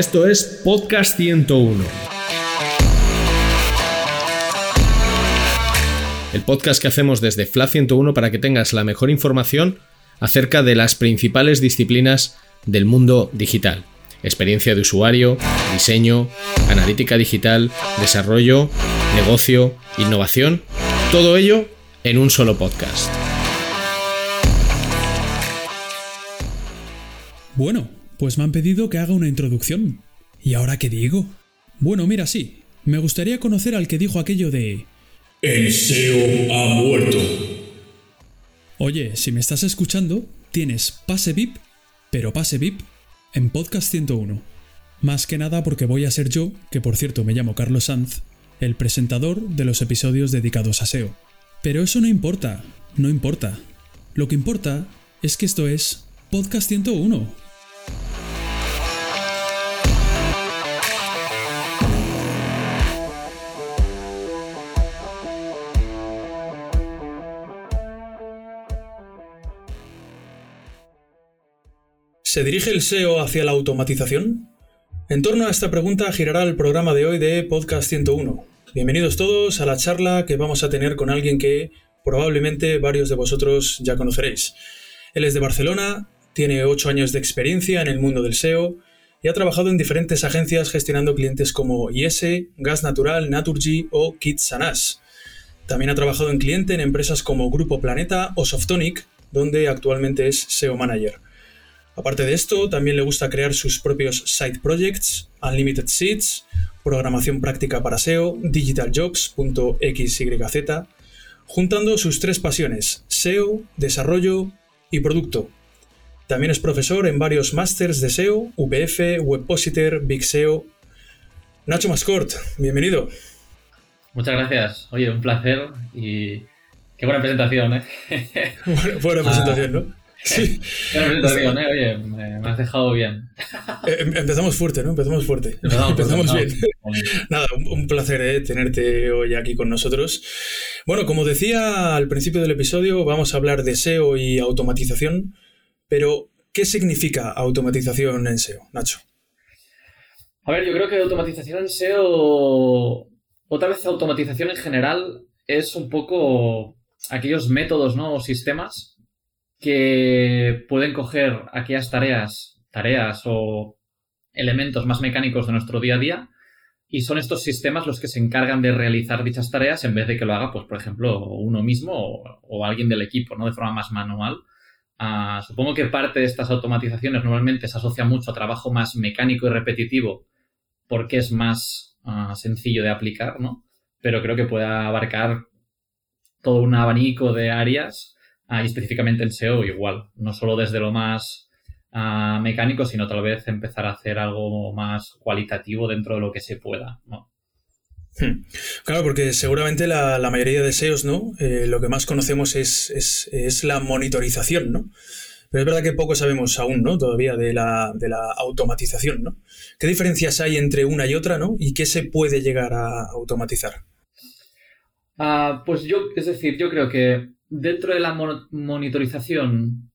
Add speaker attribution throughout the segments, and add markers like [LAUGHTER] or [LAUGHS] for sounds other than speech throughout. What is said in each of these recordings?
Speaker 1: Esto es Podcast 101. El podcast que hacemos desde FLA 101 para que tengas la mejor información acerca de las principales disciplinas del mundo digital. Experiencia de usuario, diseño, analítica digital, desarrollo, negocio, innovación, todo ello en un solo podcast.
Speaker 2: Bueno, pues me han pedido que haga una introducción. ¿Y ahora qué digo? Bueno, mira, sí. Me gustaría conocer al que dijo aquello de...
Speaker 3: El SEO ha muerto.
Speaker 2: Oye, si me estás escuchando, tienes pase VIP, pero pase VIP en Podcast 101. Más que nada porque voy a ser yo, que por cierto me llamo Carlos Sanz, el presentador de los episodios dedicados a SEO. Pero eso no importa, no importa. Lo que importa es que esto es Podcast 101. ¿Se dirige el SEO hacia la automatización? En torno a esta pregunta girará el programa de hoy de Podcast 101. Bienvenidos todos a la charla que vamos a tener con alguien que probablemente varios de vosotros ya conoceréis. Él es de Barcelona, tiene 8 años de experiencia en el mundo del SEO y ha trabajado en diferentes agencias gestionando clientes como IS, Gas Natural, Naturgy o Kitsanas. También ha trabajado en cliente en empresas como Grupo Planeta o Softonic, donde actualmente es SEO Manager. Aparte de esto, también le gusta crear sus propios side projects, Unlimited Seeds, programación práctica para SEO, digitaljobs.xyz, juntando sus tres pasiones, SEO, desarrollo y producto. También es profesor en varios másters de SEO, VF, Webpositor, Big SEO. Nacho Mascort, bienvenido.
Speaker 4: Muchas gracias. Oye, un placer y qué buena presentación, ¿eh? [LAUGHS]
Speaker 2: buena, presentación, ¿no?
Speaker 4: Sí. [LAUGHS] ¿eh? Oye, me, has dejado bien.
Speaker 2: Eh, em, empezamos fuerte, ¿no? Empezamos fuerte. [LAUGHS] Empezamos, bien. [LAUGHS] Nada, un, placer ¿eh? tenerte hoy aquí con nosotros. Bueno, como decía al principio del episodio, vamos a hablar de SEO y automatización. Pero, ¿qué significa automatización en SEO, Nacho?
Speaker 4: A ver, yo creo que automatización en SEO, otra vez automatización en general, es un poco aquellos métodos ¿no? o sistemas que pueden coger aquellas tareas, tareas o elementos más mecánicos de nuestro día a día y son estos sistemas los que se encargan de realizar dichas tareas en vez de que lo haga, pues, por ejemplo, uno mismo o, alguien del equipo, ¿no? De forma más manual Ah, supongo que parte de estas automatizaciones normalmente se asocia mucho a trabajo más mecánico y repetitivo porque es más ah, sencillo de aplicar, ¿no? Pero creo que puede abarcar todo un abanico de áreas ah, y específicamente en SEO igual, no solo desde lo más mecánico, sino tal vez empezar a hacer algo más cualitativo dentro de lo que se pueda, ¿no?
Speaker 2: Hmm. Claro, porque seguramente la, mayoría de SEOs, ¿no? Eh, lo que más conocemos es, la monitorización, ¿no? Pero es verdad que poco sabemos aún, ¿no? Todavía de la, automatización, ¿no? ¿Qué diferencias hay entre una y otra, ¿no? ¿Y qué se puede llegar a automatizar?
Speaker 4: Ah, pues yo, es decir, yo creo que dentro de la monitorización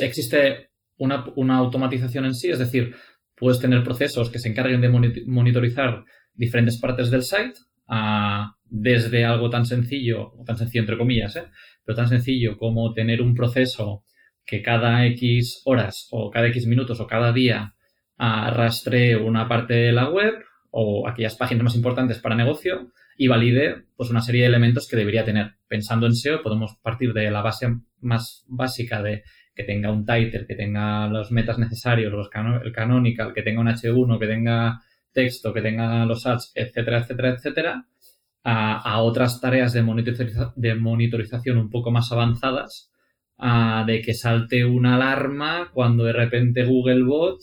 Speaker 4: existe una, una, automatización en sí, es decir, puedes tener procesos que se encarguen de monitorizar diferentes partes del site, desde algo tan sencillo, o tan sencillo entre comillas, ¿eh? pero tan sencillo como tener un proceso que cada X horas o cada X minutos o cada día arrastre una parte de la web o aquellas páginas más importantes para negocio y valide pues una serie de elementos que debería tener. Pensando en SEO podemos partir de la base más básica de que tenga un title, que tenga los metas necesarios, los el canonical, que tenga un H1, que tenga texto, que tenga los ads, etcétera, etcétera, etcétera, a, otras tareas de, de, monitorización un poco más avanzadas, de que salte una alarma cuando de repente Googlebot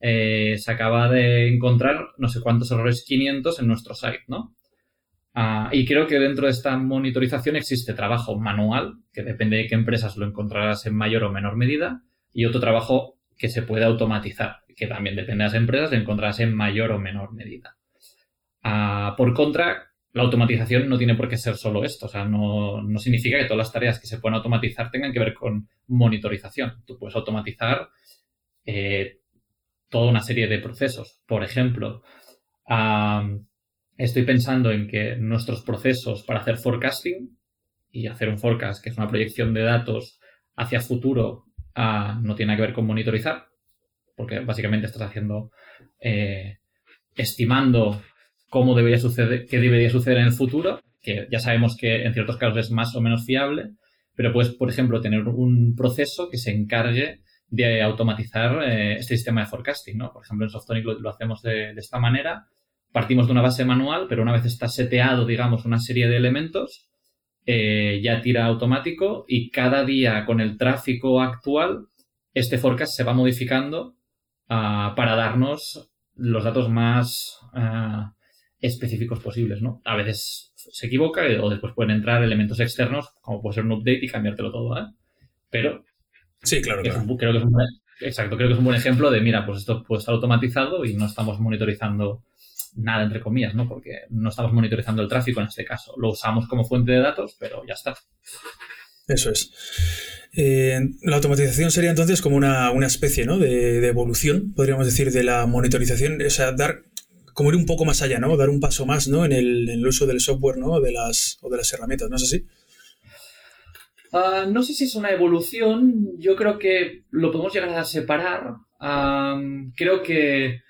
Speaker 4: eh, se acaba de encontrar no sé cuántos errores 500 en nuestro site, ¿no? Y creo que dentro de esta monitorización existe trabajo manual, que depende de qué empresas lo encontrarás en mayor o menor medida, y otro trabajo que se puede automatizar que también depende de las empresas, encontrarse en mayor o menor medida. Ah, por contra, la automatización no tiene por qué ser solo esto. O sea, no, significa que todas las tareas que se pueden automatizar tengan que ver con monitorización. Tú puedes automatizar eh, toda una serie de procesos. Por ejemplo, estoy pensando en que nuestros procesos para hacer forecasting y hacer un forecast, que es una proyección de datos hacia futuro, ah, no tiene que ver con monitorizar, porque básicamente estás haciendo, eh, estimando cómo debería suceder, qué debería suceder en el futuro, que ya sabemos que en ciertos casos es más o menos fiable, pero puedes, por ejemplo, tener un proceso que se encargue de automatizar eh, este sistema de forecasting, ¿no? Por ejemplo, en Softonic lo, hacemos de, esta manera. Partimos de una base manual, pero una vez está seteado, digamos, una serie de elementos, eh, ya tira automático y cada día con el tráfico actual, este forecast se va modificando ah, para darnos los datos más ah, específicos posibles, ¿no? A veces se equivoca o después pueden entrar elementos externos, como puede ser un update y cambiártelo todo, ¿eh? Pero
Speaker 2: Sí, claro. creo
Speaker 4: que es un, exacto, creo que es un buen ejemplo de, mira, pues esto puede estar automatizado y no estamos monitorizando nada, entre comillas, ¿no? Porque no estamos monitorizando el tráfico en este caso. Lo usamos como fuente de datos, pero ya está.
Speaker 2: Eso es. Eh, la automatización sería entonces como una, especie ¿no? de, evolución, podríamos decir, de la monitorización, o sea, dar, como ir un poco más allá, ¿no? Dar un paso más, ¿no? En el, en el uso del software, ¿no? De las, o de las herramientas, ¿no es así?
Speaker 4: Ah, no sé si es una evolución, yo creo que lo podemos llegar a separar. creo que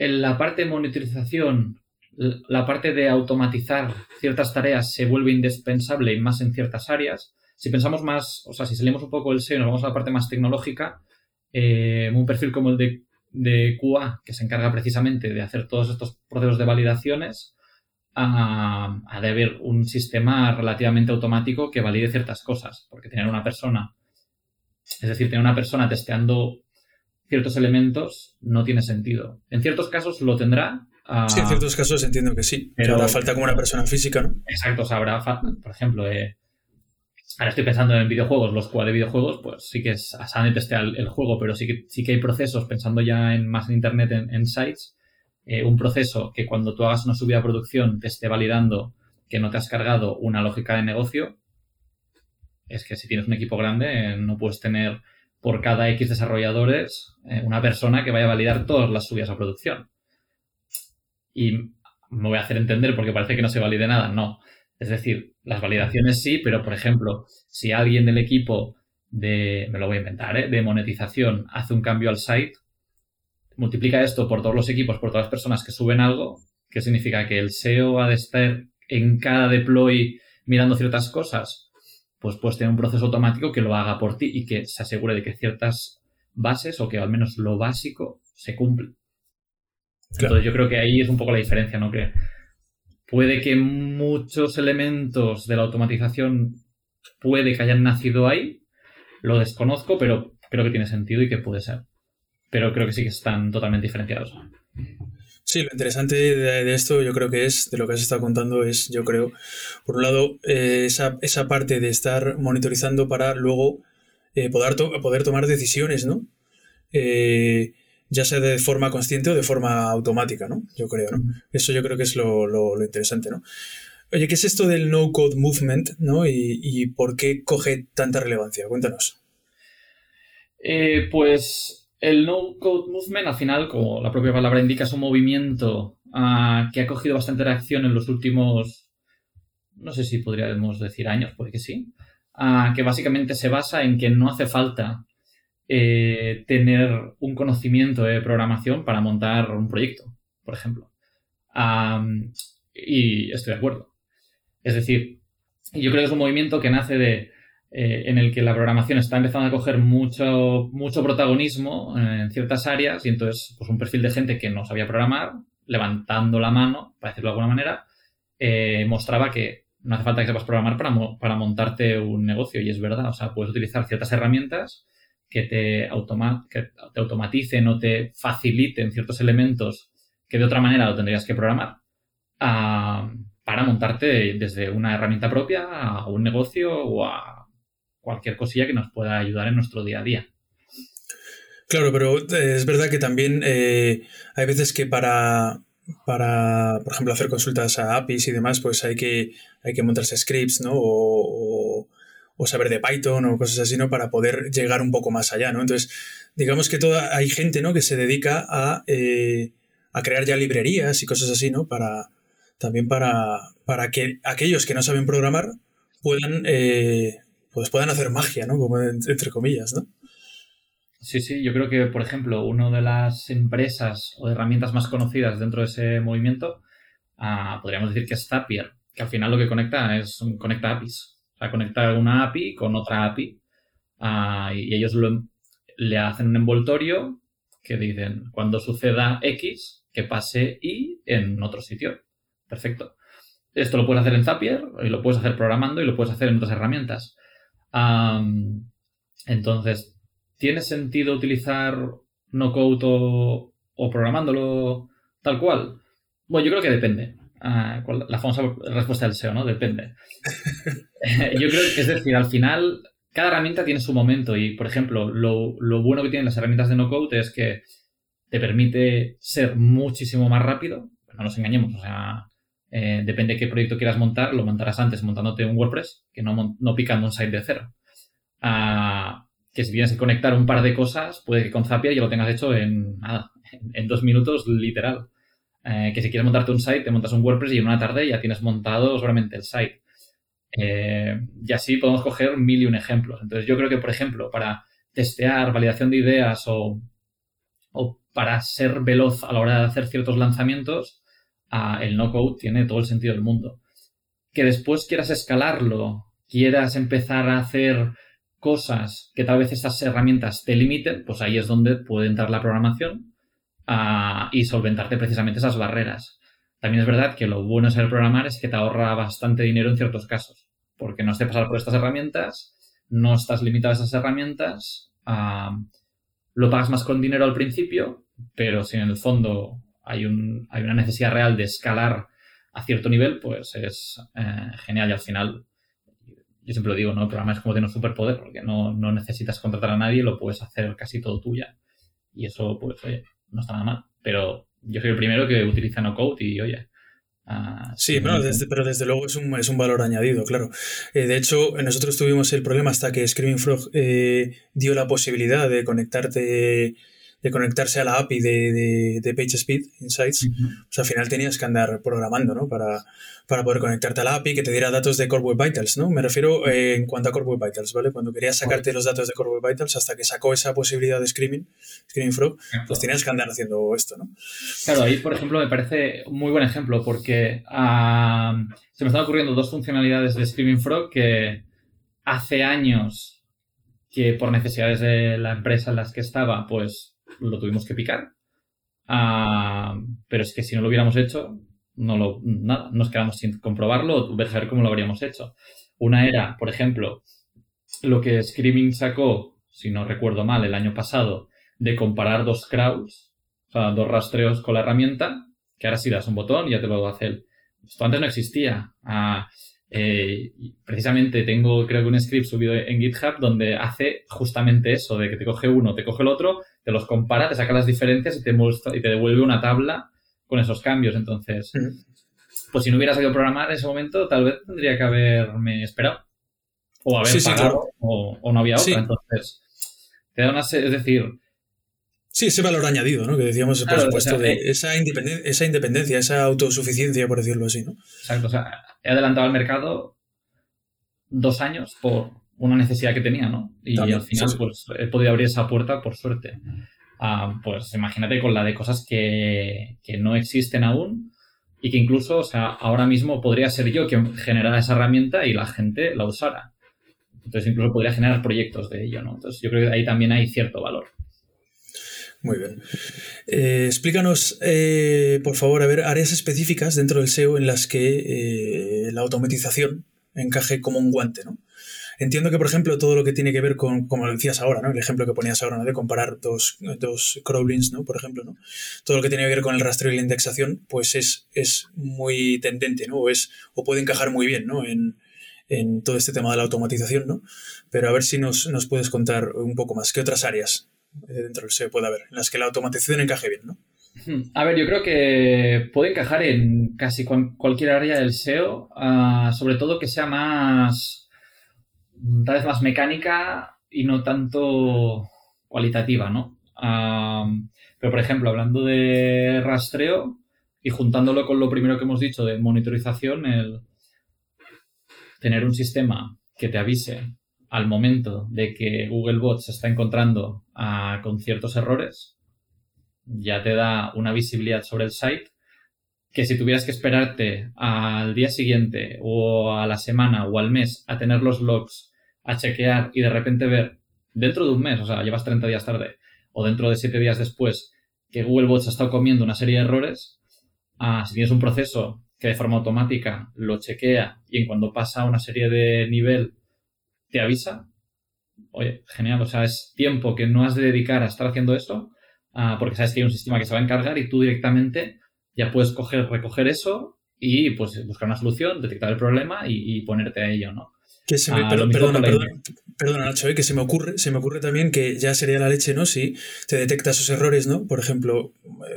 Speaker 4: en la parte de monitorización, la parte de automatizar ciertas tareas se vuelve indispensable y más en ciertas áreas. Si pensamos más, o sea, si salimos un poco del SEO y nos vamos a la parte más tecnológica, eh, un perfil como el de, de QA, que se encarga precisamente de hacer todos estos procesos de validaciones, a, de haber un sistema relativamente automático que valide ciertas cosas, porque tener una persona, es decir, tener una persona testeando ciertos elementos no tiene sentido. En ciertos casos lo tendrá.
Speaker 2: Ah, sí, en ciertos casos entiendo que sí, pero habrá falta como una persona física, ¿no?
Speaker 4: Exacto, o sea, habrá, por ejemplo, eh, ahora estoy pensando en videojuegos, los QA de videojuegos, pues sí que es, a testear el, juego, pero sí que, sí que hay procesos, pensando ya en más en Internet, en sites, eh, un proceso que cuando tú hagas una subida a producción te esté validando que no te has cargado una lógica de negocio, es que si tienes un equipo grande eh, no puedes tener por cada X desarrolladores eh, una persona que vaya a validar todas las subidas a producción. Y me voy a hacer entender porque parece que no se valide nada, no. Es decir, las validaciones sí, pero por ejemplo, si alguien del equipo de, me lo voy a inventar, de monetización hace un cambio al site, multiplica esto por todos los equipos, por todas las personas que suben algo, que significa que el SEO ha de estar en cada deploy mirando ciertas cosas, pues puedes tener un proceso automático que lo haga por ti y que se asegure de que ciertas bases o que al menos lo básico se cumple. Entonces yo creo que ahí es un poco la diferencia, ¿no? Que puede que muchos elementos de la automatización puede que hayan nacido ahí, lo desconozco, pero creo que tiene sentido y que puede ser pero creo que sí que están totalmente diferenciados.
Speaker 2: Sí, lo interesante de, esto yo creo que es, de lo que has estado contando, es, yo creo, por un lado, eh, esa, parte de estar monitorizando para luego eh, poder, poder tomar decisiones, ¿no? Eh, ya sea de forma consciente o de forma automática, ¿no? Yo creo, ¿no? Eso yo creo que es lo, lo, interesante, ¿no? Oye, ¿qué es esto del no-code movement, ¿no? Y, y, por qué coge tanta relevancia? Cuéntanos.
Speaker 4: pues el No Code Movement, al final, como la propia palabra indica, es un movimiento ah, que ha cogido bastante reacción en los últimos, no sé si podríamos decir años, puede que sí, ah, que básicamente se basa en que no hace falta eh, tener un conocimiento de programación para montar un proyecto, por ejemplo. y estoy de acuerdo. Es decir, yo creo que es un movimiento que nace de eh, en el que la programación está empezando a coger mucho, mucho protagonismo en ciertas áreas y entonces pues un perfil de gente que no sabía programar, levantando la mano, para decirlo de alguna manera, eh, mostraba que no hace falta que sepas programar para, para montarte un negocio y es verdad, o sea, puedes utilizar ciertas herramientas que te, que te automaticen o te faciliten ciertos elementos que de otra manera lo tendrías que programar. Ah, para montarte desde una herramienta propia a un negocio o a cualquier cosilla que nos pueda ayudar en nuestro día a día.
Speaker 2: Claro, pero eh, es verdad que también eh, hay veces que para, para, por ejemplo, hacer consultas a APIs y demás, pues hay que, hay que montarse scripts, ¿no? O, saber de Python o cosas así, ¿no? Para poder llegar un poco más allá, ¿no? Entonces, digamos que toda, hay gente, ¿no? Que se dedica a, eh, a crear ya librerías y cosas así, ¿no? Para, también para, para que aquellos que no saben programar puedan, pues puedan hacer magia, ¿no? Como entre comillas, ¿no?
Speaker 4: Sí, sí, yo creo que, por ejemplo, una de las empresas o herramientas más conocidas dentro de ese movimiento, ah, podríamos decir que es Zapier, que al final lo que conecta es conecta APIs. O sea, conecta una API con otra API ah, y ellos le hacen un envoltorio que dicen, cuando suceda X, que pase Y en otro sitio. Perfecto. Esto lo puedes hacer en Zapier y lo puedes hacer programando y lo puedes hacer en otras herramientas. Entonces, ¿tiene sentido utilizar no code o, programándolo tal cual? Bueno, yo creo que depende. Ah, la famosa respuesta del SEO, ¿no? Depende. [LAUGHS] yo creo que, es decir, al final, cada herramienta tiene su momento y, por ejemplo, lo, bueno que tienen las herramientas de no code es que te permite ser muchísimo más rápido. No nos engañemos, o sea, eh, depende de qué proyecto quieras montar, lo montarás antes montándote un WordPress que no, no picando un site de cero. Ah, que si tienes que conectar un par de cosas, puede que con Zapier ya lo tengas hecho en nada, en, dos minutos literal. Eh, que si quieres montarte un site, te montas un WordPress y en una tarde ya tienes montado solamente el site. Eh, y así podemos coger mil y un ejemplos. Entonces yo creo que, por ejemplo, para testear, validación de ideas o, o para ser veloz a la hora de hacer ciertos lanzamientos, el no-code tiene todo el sentido del mundo. Que después quieras escalarlo, quieras empezar a hacer cosas que tal vez esas herramientas te limiten, pues ahí es donde puede entrar la programación ah, y solventarte precisamente esas barreras. También es verdad que lo bueno de saber programar es que te ahorra bastante dinero en ciertos casos, porque no has de pasar por estas herramientas, no estás limitado a esas herramientas, ah, lo pagas más con dinero al principio, pero si en el fondo hay, un, hay una necesidad real de escalar a cierto nivel, pues es eh, genial y al final yo siempre lo digo, ¿no? El programa es como tener un superpoder, porque no, necesitas contratar a nadie, lo puedes hacer casi todo tuya. Y eso, pues, oye, no está nada mal. Pero yo soy el primero que utiliza no code y, oye.
Speaker 2: Ah, sí, pero desde, luego es un, es un valor añadido, claro. Eh, de hecho, nosotros tuvimos el problema hasta que Screaming Frog eh, dio la posibilidad de conectarte de conectarse a la API de, de, PageSpeed Insights, pues al final tenías que andar programando, ¿no? Para, para poder conectarte a la API que te diera datos de Core Web Vitals, ¿no? Me refiero eh, en cuanto a Core Web Vitals, ¿vale? Cuando querías sacarte los datos de Core Web Vitals, hasta que sacó esa posibilidad de Screaming, Screaming Frog, pues tenías que andar haciendo esto, ¿no?
Speaker 4: Claro, ahí, por ejemplo, me parece un muy buen ejemplo porque se me están ocurriendo dos funcionalidades de Screaming Frog que hace años que por necesidades de la empresa en las que estaba, pues lo tuvimos que picar. Ah, pero es que si no lo hubiéramos hecho, no lo, nada, nos quedamos sin comprobarlo o ver cómo lo habríamos hecho. Una era, por ejemplo, lo que Screaming sacó, si no recuerdo mal, el año pasado, de comparar dos crawls, o sea, dos rastreos con la herramienta, que ahora sí das un botón y ya te lo hace él. Esto antes no existía. Ah, eh, precisamente tengo, creo que un script subido en GitHub donde hace justamente eso, de que te coge uno, te coge el otro, te los compara, te saca las diferencias y te, muestra, y te devuelve una tabla con esos cambios. Entonces, pues si no hubiera sabido programar en ese momento, tal vez tendría que haberme esperado. O haber pagado, o, no había otra. Entonces, te da una... Es decir,
Speaker 2: Sí, ese valor añadido, ¿no? Que decíamos, por supuesto, de eh, esa, independencia, esa independencia, esa autosuficiencia, por decirlo así, ¿no?
Speaker 4: Exacto, o sea, he adelantado al mercado dos años por una necesidad que tenía, ¿no? Y al final, pues, he podido abrir esa puerta por suerte. Ah, pues imagínate con la de cosas que, que, no existen aún y que incluso, o sea, ahora mismo podría ser yo quien generara esa herramienta y la gente la usara. Entonces, incluso podría generar proyectos de ello, ¿no? Entonces, yo creo que ahí también hay cierto valor.
Speaker 2: Muy bien. Eh, explícanos, eh, por favor, a ver, áreas específicas dentro del SEO en las que eh, la automatización encaje como un guante, ¿no? Entiendo que, por ejemplo, todo lo que tiene que ver con, como decías ahora, ¿no? El ejemplo que ponías ahora, ¿no? De comparar dos, dos crawlings, ¿no? Por ejemplo, ¿no? Todo lo que tiene que ver con el rastreo y la indexación, pues es, es muy tendente, ¿no? O, es, o puede encajar muy bien, ¿no? En, en todo este tema de la automatización, ¿no? Pero a ver si nos, nos puedes contar un poco más. ¿Qué otras áreas dentro del SEO puede haber, en las que la automatización encaje bien, ¿no?
Speaker 4: A ver, yo creo que puede encajar en casi cualquier área del SEO, ah, sobre todo que sea más, tal vez más mecánica y no tanto cualitativa, ¿no? pero, por ejemplo, hablando de rastreo y juntándolo con lo primero que hemos dicho de monitorización, el tener un sistema que te avise al momento de que Googlebot se está encontrando con ciertos errores, ya te da una visibilidad sobre el site que si tuvieras que esperarte al día siguiente o a la semana o al mes a tener los logs, a chequear y de repente ver dentro de un mes, o sea, llevas 30 días tarde, o dentro de 7 días después, que Googlebot se ha estado comiendo una serie de errores, ah, si tienes un proceso que de forma automática lo chequea y en cuando pasa una serie de nivel te avisa, oye, genial, o sea, es tiempo que no has de dedicar a estar haciendo eso, ah, porque sabes que hay un sistema que se va a encargar y tú directamente ya puedes coger, recoger eso y pues buscar una solución, detectar el problema y, ponerte a ello, ¿no?
Speaker 2: Que se me, ah, perdona, perdona, Nacho, eh, que se me ocurre, se me ocurre también que ya sería la leche, ¿no? Si te detecta esos errores, ¿no? Por ejemplo,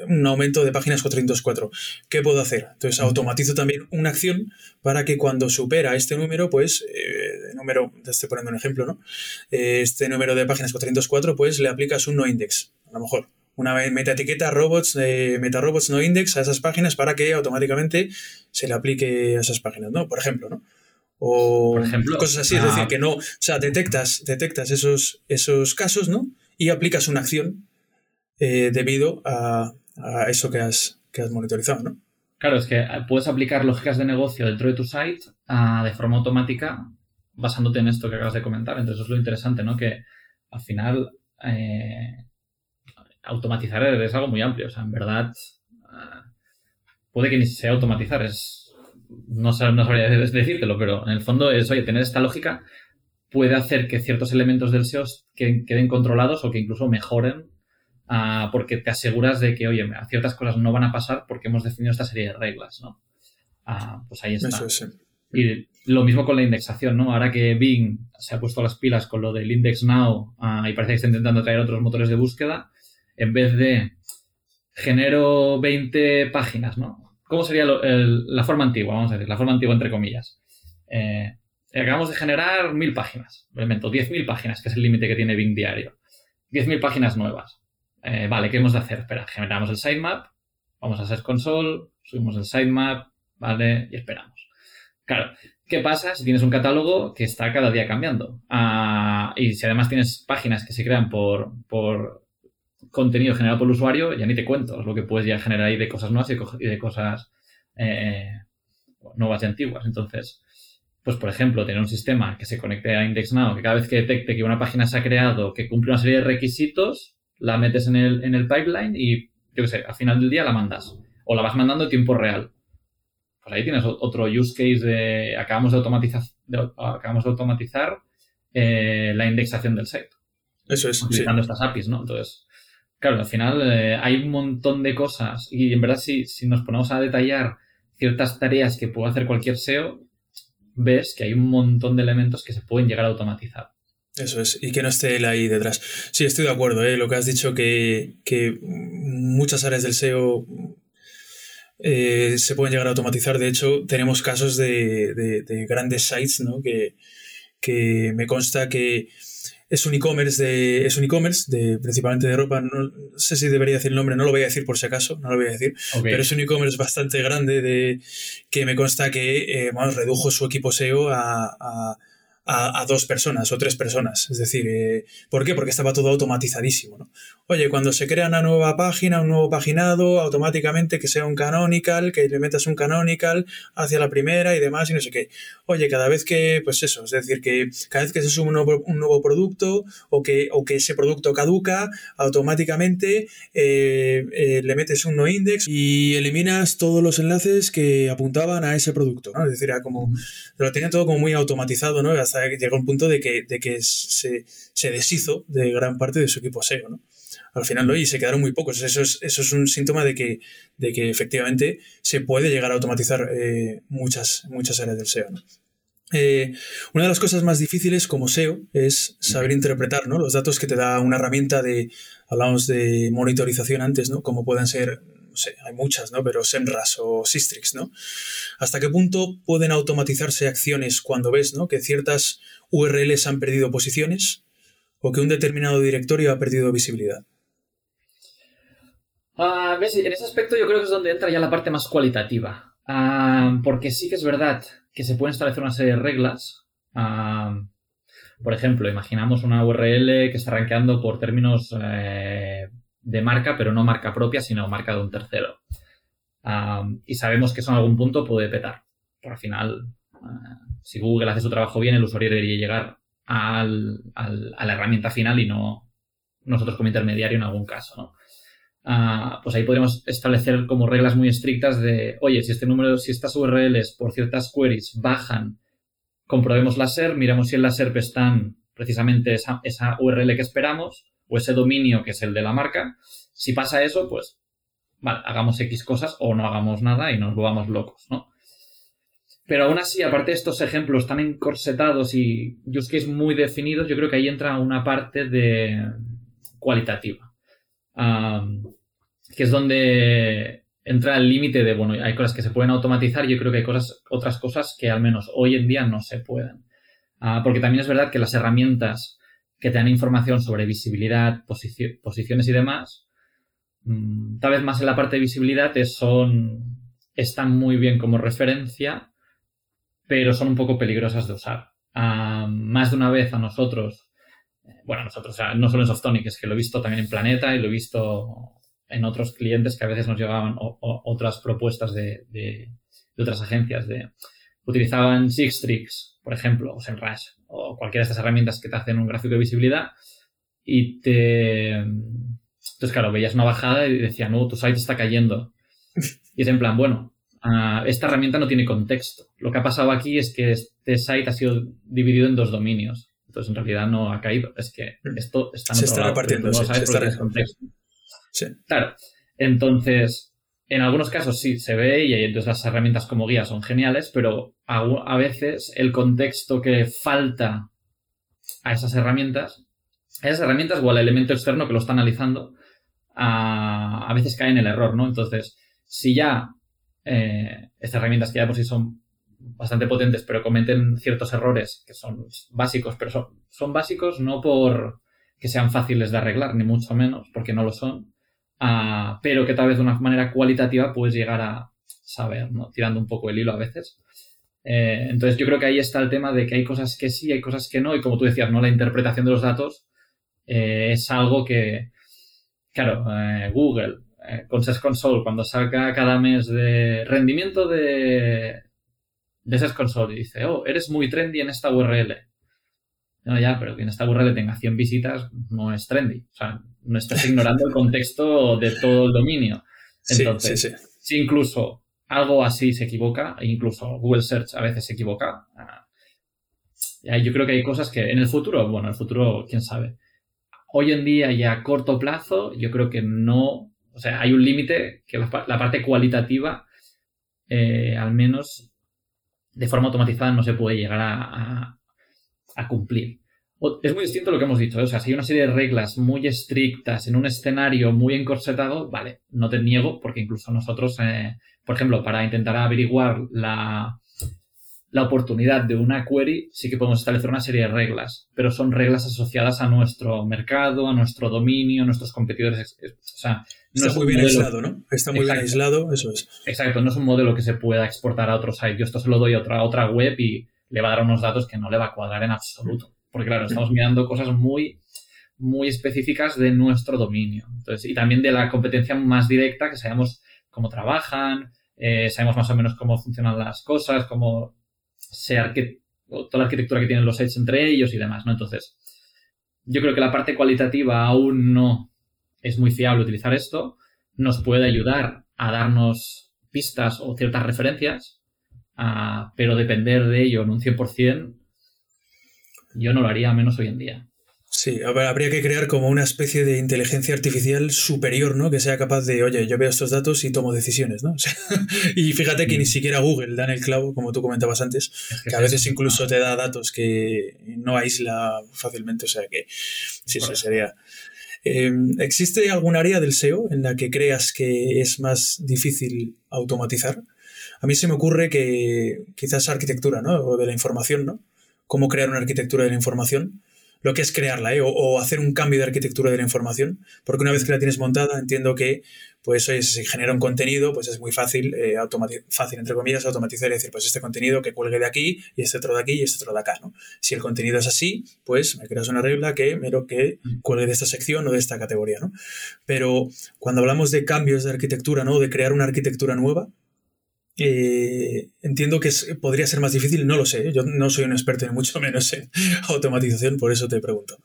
Speaker 2: un aumento de páginas 404. ¿Qué puedo hacer? Entonces automatizo también una acción para que cuando supera este número, pues, eh, número, te estoy poniendo un ejemplo, ¿no? Eh, este número de páginas 404, pues le aplicas un no index, a lo mejor una metaetiqueta robots, eh, meta robots no index a esas páginas para que automáticamente se le aplique a esas páginas, ¿no? Por ejemplo, ¿no? O cosas así, es decir, ah. que no, o sea, detectas, detectas esos, esos casos, ¿no? Y aplicas una acción eh, debido a, eso que has, que has monitorizado, ¿no?
Speaker 4: Claro, es que puedes aplicar lógicas de negocio dentro de tu site ah, de forma automática basándote en esto que acabas de comentar. Entonces, eso es lo interesante, ¿no? Que al final eh, automatizar es algo muy amplio. O sea, en verdad, ah, puede que ni sea automatizar, es. No, sabría decírtelo, pero en el fondo es, oye, tener esta lógica puede hacer que ciertos elementos del SEO queden controlados o que incluso mejoren ah, porque te aseguras de que, oye, ciertas cosas no van a pasar porque hemos definido esta serie de reglas, ¿no? Ah, pues ahí está. Y lo mismo con la indexación, ¿no? Ahora que Bing se ha puesto las pilas con lo del Index Now y parece que está intentando traer otros motores de búsqueda, en vez de genero 20 páginas, ¿no? ¿Cómo sería la forma antigua? Vamos a decir, la forma antigua entre comillas. Eh, acabamos de generar 1000 páginas, lo invento, 10.000 páginas, que es el límite que tiene Bing Diario. 10.000 páginas nuevas. Eh, vale, ¿qué hemos de hacer? Espera, generamos el sitemap, vamos a Search Console, subimos el sitemap, ¿vale? Y esperamos. Claro, ¿qué pasa si tienes un catálogo que está cada día cambiando? Ah, y si además tienes páginas que se crean por, por contenido generado por el usuario, ya ni te cuento lo que puedes ya generar ahí de cosas nuevas y de cosas eh, nuevas y antiguas. Entonces, pues por ejemplo, tener un sistema que se conecte a IndexNow, que cada vez que detecte que una página se ha creado, que cumple una serie de requisitos, la metes en el, en el pipeline y, yo qué sé, al final del día la mandas. O la vas mandando en tiempo real. Pues ahí tienes otro use case de acabamos de automatizar, acabamos de automatizar eh, la indexación del site.
Speaker 2: Eso es.
Speaker 4: Utilizando estas APIs, ¿no? Entonces, Claro, al final eh, hay un montón de cosas y en verdad si, si nos ponemos a detallar ciertas tareas que puede hacer cualquier SEO, ves que hay un montón de elementos que se pueden llegar a automatizar.
Speaker 2: Eso es, y que no esté él ahí detrás. Sí, estoy de acuerdo, ¿eh? lo que has dicho que, que muchas áreas del SEO eh, se pueden llegar a automatizar. De hecho, tenemos casos de, de, grandes sites ¿no? que, que me consta que es un e-commerce de, es un e-commerce de, principalmente de ropa. No, sé si debería decir el nombre, no lo voy a decir por si acaso, no lo voy a decir. Pero es un e-commerce bastante grande de, que me consta que eh, redujo su equipo SEO a a, dos personas o tres personas. Es decir, eh, ¿por qué? Porque estaba todo automatizadísimo. ¿no? Oye, cuando se crea una nueva página, un nuevo paginado, automáticamente que sea un canonical, que le metas un canonical hacia la primera y demás y no sé qué. Oye, cada vez que, pues eso, es decir, que cada vez que se sube un nuevo, un nuevo producto o que, o que ese producto caduca, automáticamente eh, eh, le metes un no index y eliminas todos los enlaces que apuntaban a ese producto. ¿no? Es decir, era como, lo tenía todo como muy automatizado, ¿no? Llegó un punto de que, de que se, se, deshizo de gran parte de su equipo SEO, ¿no? Al final, ¿no? Y se quedaron muy pocos. Eso es, eso es un síntoma de que, de que efectivamente se puede llegar a automatizar eh, muchas, muchas áreas del SEO, eh, una de las cosas más difíciles como SEO es saber interpretar ¿no? los datos que te da una herramienta de, hablamos de monitorización antes, ¿no? como pueden ser no sé, hay muchas, ¿no? Pero SEMRAS o Sistrix, ¿no? ¿Hasta qué punto pueden automatizarse acciones cuando ves, ¿no? Que ciertas URLs han perdido posiciones o que un determinado directorio ha perdido visibilidad?
Speaker 4: Ah, ¿ves? En ese aspecto yo creo que es donde entra ya la parte más cualitativa. Ah, porque sí que es verdad que se pueden establecer una serie de reglas. Ah, por ejemplo, imaginamos una URL que está rankeando por términos eh, de marca, pero no marca propia, sino marca de un tercero. y sabemos que eso en algún punto puede petar. Por al final, si Google hace su trabajo bien, el usuario debería llegar al, a la herramienta final y no nosotros como intermediario en algún caso, ¿no? Ah, pues ahí podríamos establecer como reglas muy estrictas de, oye, si este número, si estas URLs por ciertas queries bajan, comprobemos la SERP, miramos si en la SERP están precisamente esa, esa URL que esperamos o ese dominio que es el de la marca. Si pasa eso, pues, vale, hagamos X cosas o no hagamos nada y nos volvamos locos, ¿no? Pero aún así, aparte de estos ejemplos tan encorsetados y use case muy definidos, yo creo que ahí entra una parte de cualitativa que es donde entra el límite de, bueno, hay cosas que se pueden automatizar, yo creo que hay cosas, otras cosas que al menos hoy en día no se pueden. Ah, porque también es verdad que las herramientas que te dan información sobre visibilidad, posiciones y demás, mm, tal vez más en la parte de visibilidad son, están muy bien como referencia, pero son un poco peligrosas de usar. Más de una vez a nosotros bueno, nosotros, o sea, no solo en Softonic, es que lo he visto también en Planeta y lo he visto en otros clientes que a veces nos llegaban otras propuestas de, de, otras agencias. De, utilizaban Sixtrix, por ejemplo, o SEMrush, o cualquiera de estas herramientas que te hacen un gráfico de visibilidad y te... Entonces, claro, veías una bajada y decía, no, tu site está cayendo. [LAUGHS] Y es en plan, bueno, ah, esta herramienta no tiene contexto. Lo que ha pasado aquí es que este site ha sido dividido en dos dominios. Entonces, en realidad no ha caído. Es que mm. esto está en
Speaker 2: Se está repartiendo, no sabes se está
Speaker 4: contexto. Sí. Claro. Entonces, en algunos casos sí se ve y entonces las herramientas como guía son geniales, pero a, veces el contexto que falta a esas herramientas, a esas herramientas o al elemento externo que lo está analizando, a, a veces cae en el error, ¿no? Entonces, si ya eh, estas herramientas que ya por sí son bastante potentes, pero cometen ciertos errores que son básicos, pero son, básicos no por que sean fáciles de arreglar, ni mucho menos, porque no lo son, ah, pero que tal vez de una manera cualitativa puedes llegar a saber, ¿no? Tirando un poco el hilo a veces. Eh, entonces yo creo que ahí está el tema de que hay cosas que sí, hay cosas que no, y como tú decías, ¿no? La interpretación de los datos eh, es algo que, claro, eh, Google, con SES Console, cuando saca cada mes de rendimiento de de esas consolas y dice, oh, eres muy trendy en esta URL. No, ya, pero que en esta URL tenga 100 visitas no es trendy. O sea, no estás ignorando el contexto de todo el dominio. [LAUGHS] Entonces, si incluso algo así se equivoca, e incluso Google Search a veces se equivoca, ah, yo creo que hay cosas que en el futuro, bueno, en el futuro, quién sabe. Hoy en día y a corto plazo, yo creo que no, o sea, hay un límite que la, parte cualitativa, eh, al menos de forma automatizada no se puede llegar a, cumplir. Es muy distinto lo que hemos dicho. ¿eh? O sea, si hay una serie de reglas muy estrictas en un escenario muy encorsetado, vale, no te niego, porque incluso nosotros, eh, por ejemplo, para intentar averiguar la, la oportunidad de una query, sí que podemos establecer una serie de reglas, pero son reglas asociadas a nuestro mercado, a nuestro dominio, a nuestros competidores. O sea,
Speaker 2: Está muy bien aislado, ¿no? Está muy bien aislado, eso es.
Speaker 4: Exacto, no es un modelo que se pueda exportar a otro site. Yo esto se lo doy a otra, otra web y le va a dar unos datos que no le va a cuadrar en absoluto. Porque claro, estamos mirando cosas muy, muy específicas de nuestro dominio. Entonces, y también de la competencia más directa, que sabemos cómo trabajan, eh, sabemos más o menos cómo funcionan las cosas, cómo se toda la arquitectura que tienen los sites entre ellos y demás, ¿no? Entonces, yo creo que la parte cualitativa aún no es muy fiable utilizar esto, nos puede ayudar a darnos pistas o ciertas referencias, ah, pero depender de ello en un 100%, yo no lo haría menos hoy en día.
Speaker 2: Sí, habría que crear como una especie de inteligencia artificial superior, ¿no? Que sea capaz de, oye, yo veo estos datos y tomo decisiones, ¿no? [LAUGHS] y fíjate que ni mm. siquiera Google da en el clavo, como tú comentabas antes, que, a veces incluso te da datos que no aísla fácilmente, o sea que sí, eso sería... Em, ¿Existe algún área del SEO en la que creas que es más difícil automatizar? A mí se me ocurre que quizás arquitectura, ¿no? O de la información, ¿no? Cómo crear una arquitectura de la información lo que es crearla, ¿eh? o, hacer un cambio de arquitectura de la información, porque una vez que la tienes montada, entiendo que pues si se genera un contenido, pues es muy fácil, eh, fácil entre comillas, automatizar y decir, pues este contenido que cuelgue de aquí, y este otro de aquí, y este otro de acá, ¿no? Si el contenido es así, pues me creas una regla que mero que cuelgue de esta sección o de esta categoría, ¿no? Pero cuando hablamos de cambios de arquitectura, ¿no? De crear una arquitectura nueva, eh, entiendo que podría ser más difícil, no lo sé. Yo no soy un experto ni mucho [LAUGHS] menos en automatización, por eso te pregunto.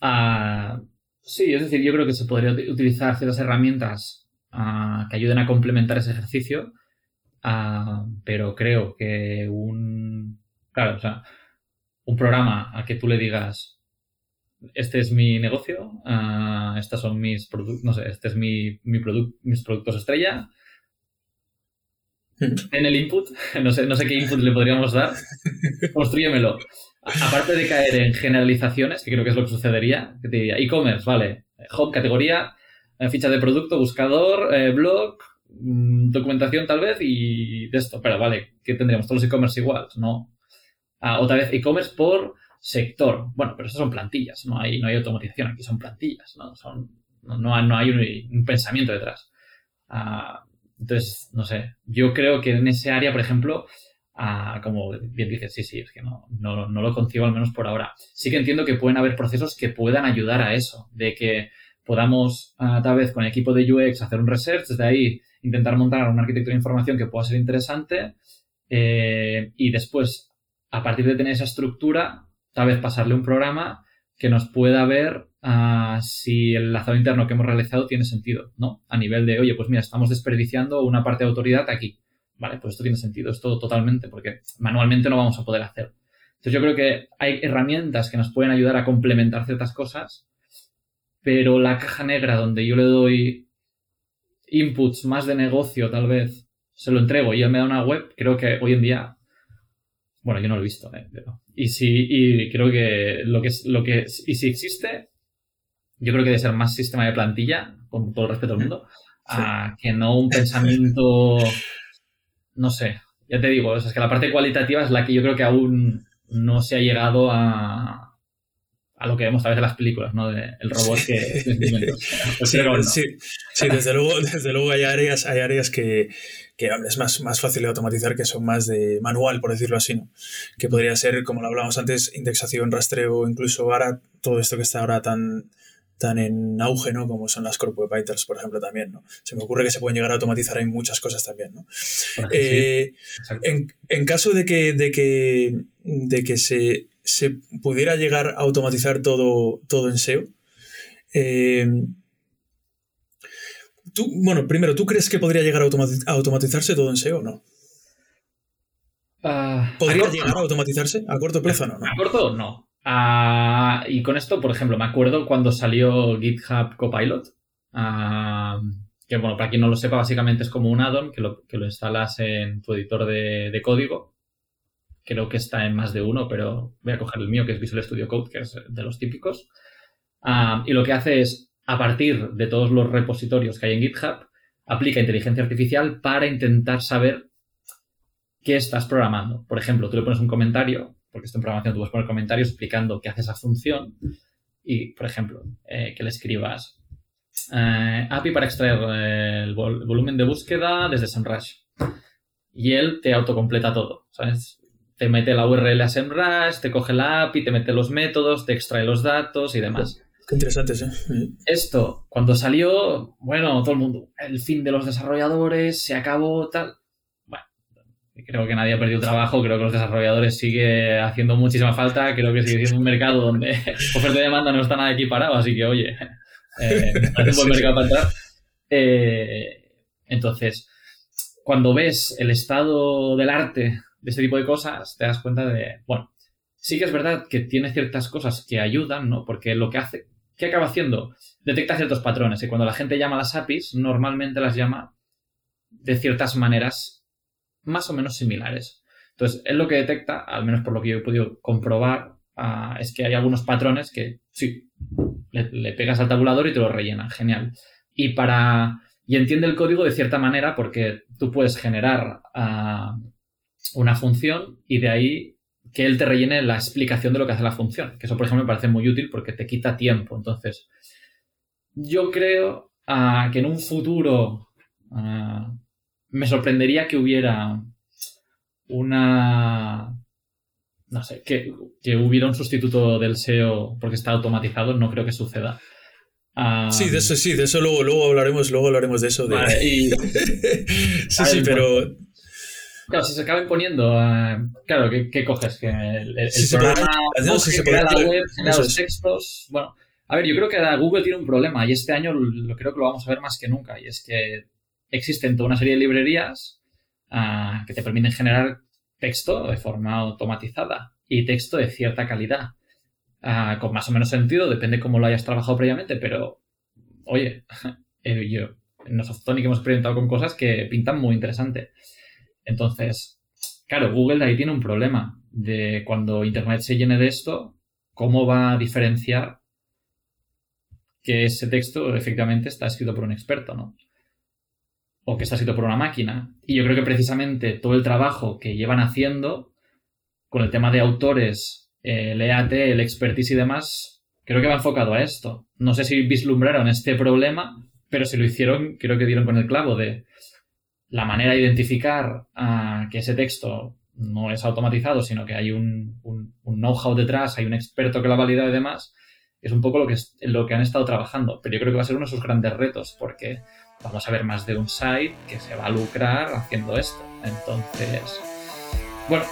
Speaker 4: Ah, sí, es decir, yo creo que se podría utilizar ciertas herramientas ah, que ayuden a complementar ese ejercicio, ah, pero creo que un, claro, o sea, un programa a que tú le digas, este es mi negocio, estos son mis productos, no sé, este es mi, mi mis productos estrella, [LAUGHS] en el input, [LAUGHS] no sé, no sé qué input le podríamos dar, construyemelo. Aparte de caer en generalizaciones, que creo que es lo que sucedería, que te diría e-commerce, vale, home, categoría, eh, ficha de producto, buscador, eh, blog, mm, documentación tal vez y de esto, pero vale, ¿qué tendríamos? Todos los e-commerce igual, ¿no? Ah, otra vez e-commerce por sector. Bueno, pero eso son plantillas, no hay, no hay automatización, aquí son plantillas, ¿no? Son, no, hay un, pensamiento detrás. Ah, entonces, no sé, yo creo que en ese área, por ejemplo, como bien dices, sí, sí, es que no, no, lo concibo al menos por ahora. Sí que entiendo que pueden haber procesos que puedan ayudar a eso, de que podamos ah, tal vez con el equipo de UX hacer un research, desde ahí intentar montar una arquitectura de información que pueda ser interesante eh, y después, a partir de tener esa estructura, tal vez pasarle un programa que nos pueda ver si el enlazado interno que hemos realizado tiene sentido, ¿no? A nivel de, oye, pues mira, estamos desperdiciando una parte de autoridad aquí. Vale, pues esto tiene sentido, esto totalmente, porque manualmente no vamos a poder hacer. Entonces yo creo que hay herramientas que nos pueden ayudar a complementar ciertas cosas, pero la caja negra donde yo le doy inputs más de negocio, tal vez, se lo entrego y él me da una web, creo que hoy en día, bueno, yo no lo he visto, ¿eh? y si, y creo que lo que es, lo que, y si existe, yo creo que debe ser más sistema de plantilla, con todo el respeto al mundo, que no un pensamiento, no sé, ya te digo, es que la parte cualitativa es la que yo creo que aún no se ha llegado a, a lo que vemos a veces en las películas, ¿no? De el robot que...
Speaker 2: sí, sí, desde luego, [LAUGHS] desde luego hay áreas, hay áreas que, que es más, más fácil de automatizar, que son más de manual, por decirlo así, ¿no? Que podría ser, como lo hablábamos antes, indexación, rastreo, incluso ahora todo esto que está ahora tan tan en auge, ¿no? Como son las Corp Web Vitals, por ejemplo, también, ¿no? Se me ocurre que se pueden llegar a automatizar en muchas cosas también, ¿no? Eh, en, caso de que, de que, de que se, se, pudiera llegar a automatizar todo, todo en SEO, eh, tú, bueno, primero, ¿tú crees que podría llegar a, automatizarse todo en SEO o no? Ah, ¿Podría llegar a automatizarse? ¿A corto plazo no?
Speaker 4: ¿no? A corto no. Ah, y con esto, por ejemplo, me acuerdo cuando salió GitHub Copilot, ah, que bueno, para quien no lo sepa, básicamente es como un add-on que lo, que lo instalas en tu editor de, código. Creo que está en más de uno, pero voy a coger el mío, que es Visual Studio Code, que es de los típicos. Y lo que hace es, a partir de todos los repositorios que hay en GitHub, aplica inteligencia artificial para intentar saber qué estás programando. Por ejemplo, tú le pones un comentario porque esto en programación tú puedes poner comentarios explicando qué hace esa función y, por ejemplo, eh, que le escribas eh, API para extraer eh, el, volumen de búsqueda desde SEMrush. Y él te autocompleta todo, ¿sabes? Te mete la URL a SEMrush, te coge la API, te mete los métodos, te extrae los datos y demás.
Speaker 2: Qué interesante, sí.
Speaker 4: Esto, cuando salió, bueno, todo el mundo, el fin de los desarrolladores, se acabó, tal creo que nadie ha perdido trabajo, creo que los desarrolladores sigue haciendo muchísima falta, creo que sigue siendo un mercado donde [LAUGHS] oferta y demanda no está nada equiparado, así que oye, [LAUGHS] eh, un buen mercado para entrar. Eh, entonces, cuando ves el estado del arte de este tipo de cosas, te das cuenta de, bueno, sí que es verdad que tiene ciertas cosas que ayudan, ¿no? Porque lo que hace, ¿qué acaba haciendo? Detecta ciertos patrones y cuando la gente llama a las APIs, normalmente las llama de ciertas maneras más o menos similares. Entonces, él lo que detecta, al menos por lo que yo he podido comprobar, ah, es que hay algunos patrones que sí, le, pegas al tabulador y te lo rellena. Genial. Y para. Y entiende el código de cierta manera porque tú puedes generar ah, una función y de ahí que él te rellene la explicación de lo que hace la función. Que eso, por ejemplo, me parece muy útil porque te quita tiempo. Entonces, yo creo ah, que en un futuro ah, me sorprendería que hubiera una no sé, que, hubiera un sustituto del SEO porque está automatizado, no creo que suceda.
Speaker 2: sí, de eso sí, de eso luego, luego hablaremos, luego hablaremos de eso. [LAUGHS] sí, sí, pero.
Speaker 4: Claro, si se acaban poniendo. claro, ¿qué, coges? Que el, programa no, se crea la web, genera los textos. Bueno, a ver, yo creo que Google tiene un problema y este año lo, creo que lo vamos a ver más que nunca. Y es que existen toda una serie de librerías ah, que te permiten generar texto de forma automatizada y texto de cierta calidad. Ah, con más o menos sentido, depende cómo lo hayas trabajado previamente, pero oye, [LAUGHS] eh, yo en Softonic hemos experimentado con cosas que pintan muy interesante. Entonces, claro, Google ahí tiene un problema de cuando Internet se llene de esto, ¿cómo va a diferenciar que ese texto efectivamente está escrito por un experto, ¿no? o que está escrito por una máquina. Y yo creo que precisamente todo el trabajo que llevan haciendo con el tema de autores, el EAT, el expertise y demás, creo que va enfocado a esto. No sé si vislumbraron este problema, pero si lo hicieron, creo que dieron con el clavo de la manera de identificar que ese texto no es automatizado, sino que hay un, un, know-how detrás, hay un experto que lo ha validado y demás, es un poco lo que, lo que han estado trabajando. Pero yo creo que va a ser uno de sus grandes retos, porque vamos a ver más de un site que se va a lucrar haciendo esto. Entonces, bueno,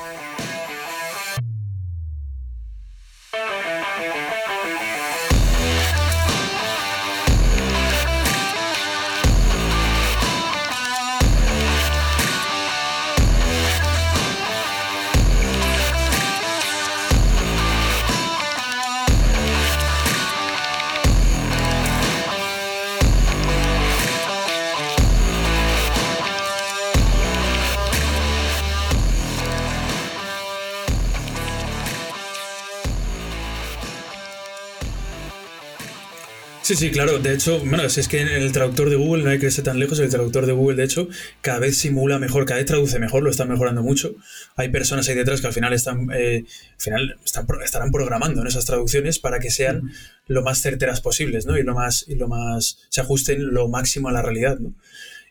Speaker 2: Sí, sí, claro. De hecho, bueno, si es que en el traductor de Google no hay que irse tan lejos. El traductor de Google, de hecho, cada vez simula mejor, cada vez traduce mejor, lo están mejorando mucho. Hay personas ahí detrás que al final están, eh, al final están, estarán programando en esas traducciones para que sean lo más certeras posibles, ¿no? Y lo más, y lo más, se ajusten lo máximo a la realidad, ¿no?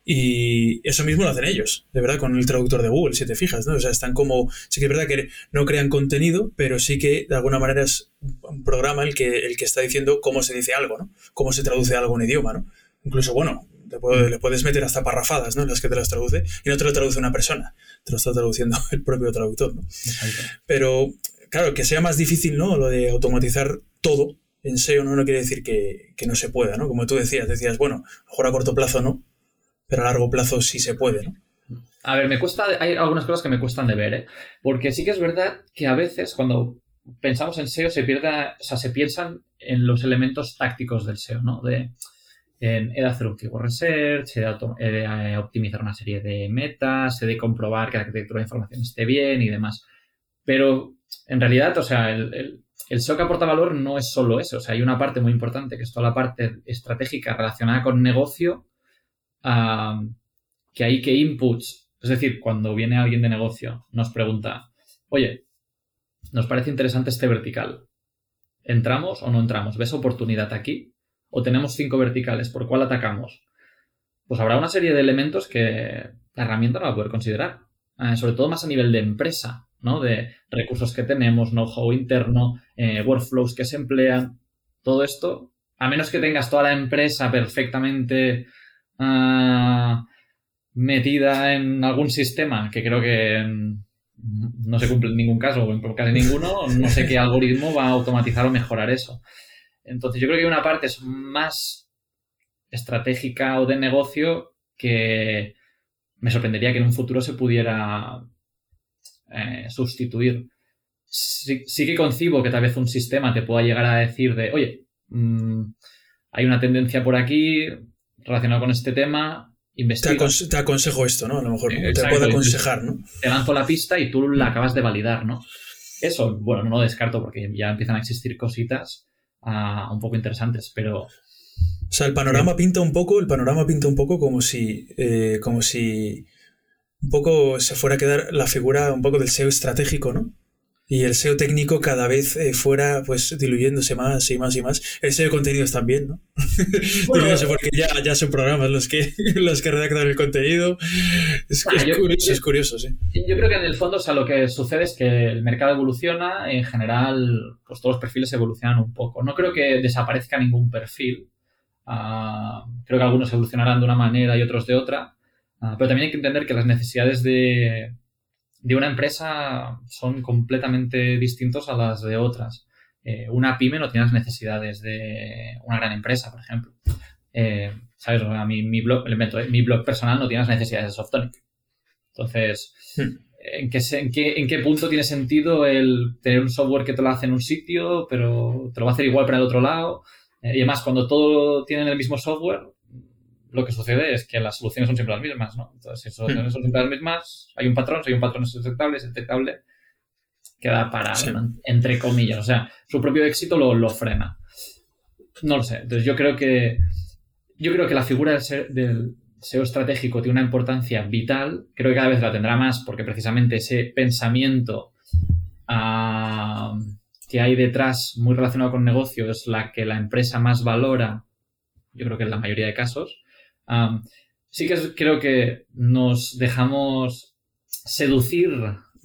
Speaker 2: Y eso mismo lo hacen ellos, de verdad, con el traductor de Google, si te fijas, ¿no? O sea, están como, sí que es verdad que no crean contenido, pero sí que de alguna manera es un programa el que, el que está diciendo cómo se dice algo, ¿no? Cómo se traduce algo en idioma, ¿no? Incluso, bueno, le puedes meter hasta parrafadas, ¿no? En las que te las traduce y no te lo traduce una persona, te lo está traduciendo [LAUGHS] el propio traductor, ¿no? Pero, claro, que sea más difícil, ¿no? Lo de automatizar todo en SEO no, no quiere decir que, que no se pueda, ¿no? Como tú decías, decías, bueno, mejor a corto plazo no, pero a largo plazo sí se puede, ¿no?
Speaker 4: A ver, me cuesta, hay algunas cosas que me cuestan de ver, ¿eh? Porque sí que es verdad que a veces cuando pensamos en SEO se pierda, o sea, se piensan en los elementos tácticos del SEO, ¿no? De en, he de hacer un keyword research, he de, eh, optimizar una serie de metas, he de comprobar que la arquitectura de información esté bien y demás. Pero en realidad, o sea, el, el SEO que aporta valor no es solo eso. O sea, hay una parte muy importante que es toda la parte estratégica relacionada con negocio que hay que inputs, es decir, cuando viene alguien de negocio, nos pregunta, oye, nos parece interesante este vertical. ¿Entramos o no entramos? ¿Ves oportunidad aquí? ¿O tenemos cinco verticales? ¿Por cuál atacamos? Pues habrá una serie de elementos que la herramienta no va a poder considerar. Eh, sobre todo más a nivel de empresa, ¿no? De recursos que tenemos, know-how interno, eh, workflows que se emplean. Todo esto, a menos que tengas toda la empresa perfectamente Ah, metida en algún sistema, que creo que no se cumple en ningún caso, o en casi ninguno, no sé qué [LAUGHS] algoritmo va a automatizar o mejorar eso. Entonces yo creo que una parte es más estratégica o de negocio que me sorprendería que en un futuro se pudiera eh, sustituir. Sí, que concibo que tal vez un sistema te pueda llegar a decir de, oye, mm, hay una tendencia por aquí, relacionado con este tema, investiga.
Speaker 2: Te, aconsejo esto, ¿no? A lo mejor te puedo aconsejar, ¿no?
Speaker 4: Te lanzo la pista y tú la acabas de validar, ¿no? Eso, bueno, no lo descarto porque ya empiezan a existir cositas un poco interesantes, pero...
Speaker 2: O sea, el panorama pinta un poco, el panorama pinta un poco como si, eh, como si un poco se fuera a quedar la figura un poco del SEO estratégico, ¿no? Y el SEO técnico cada vez eh, fuera pues diluyéndose más y más y más. El SEO de contenidos también, ¿no? [LAUGHS] Bueno, porque ya, ya son programas los que, [LAUGHS] los que redactan el contenido. Es, curioso, es curioso, sí.
Speaker 4: Yo creo que en el fondo, o sea, lo que sucede es que el mercado evoluciona, en general, pues todos los perfiles evolucionan un poco. No creo que desaparezca ningún perfil. Ah, creo que algunos evolucionarán de una manera y otros de otra. Ah, pero también hay que entender que las necesidades de, de una empresa son completamente distintos a las de otras. Eh, una pyme no tiene las necesidades de una gran empresa, por ejemplo. Eh, ¿Sabes? mi, mi, blog, eh, mi blog personal no tiene las necesidades de Softonic. Entonces, hmm. ¿en, qué, en, qué, ¿en qué punto tiene sentido el tener un software que te lo hace en un sitio, pero te lo va a hacer igual para el otro lado? y además, cuando todo tiene el mismo software, lo que sucede es que las soluciones son siempre las mismas, ¿no? Entonces, si las soluciones son siempre las mismas, hay un patrón, si hay un patrón es detectable, es detectable, queda para, entre comillas. O sea, su propio éxito lo, frena. No lo sé. Entonces, yo creo que, yo creo que la figura del, SEO estratégico tiene una importancia vital. Creo que cada vez la tendrá más porque precisamente ese pensamiento ah, que hay detrás muy relacionado con negocio es la que la empresa más valora, yo creo que en la mayoría de casos sí que creo que nos dejamos seducir,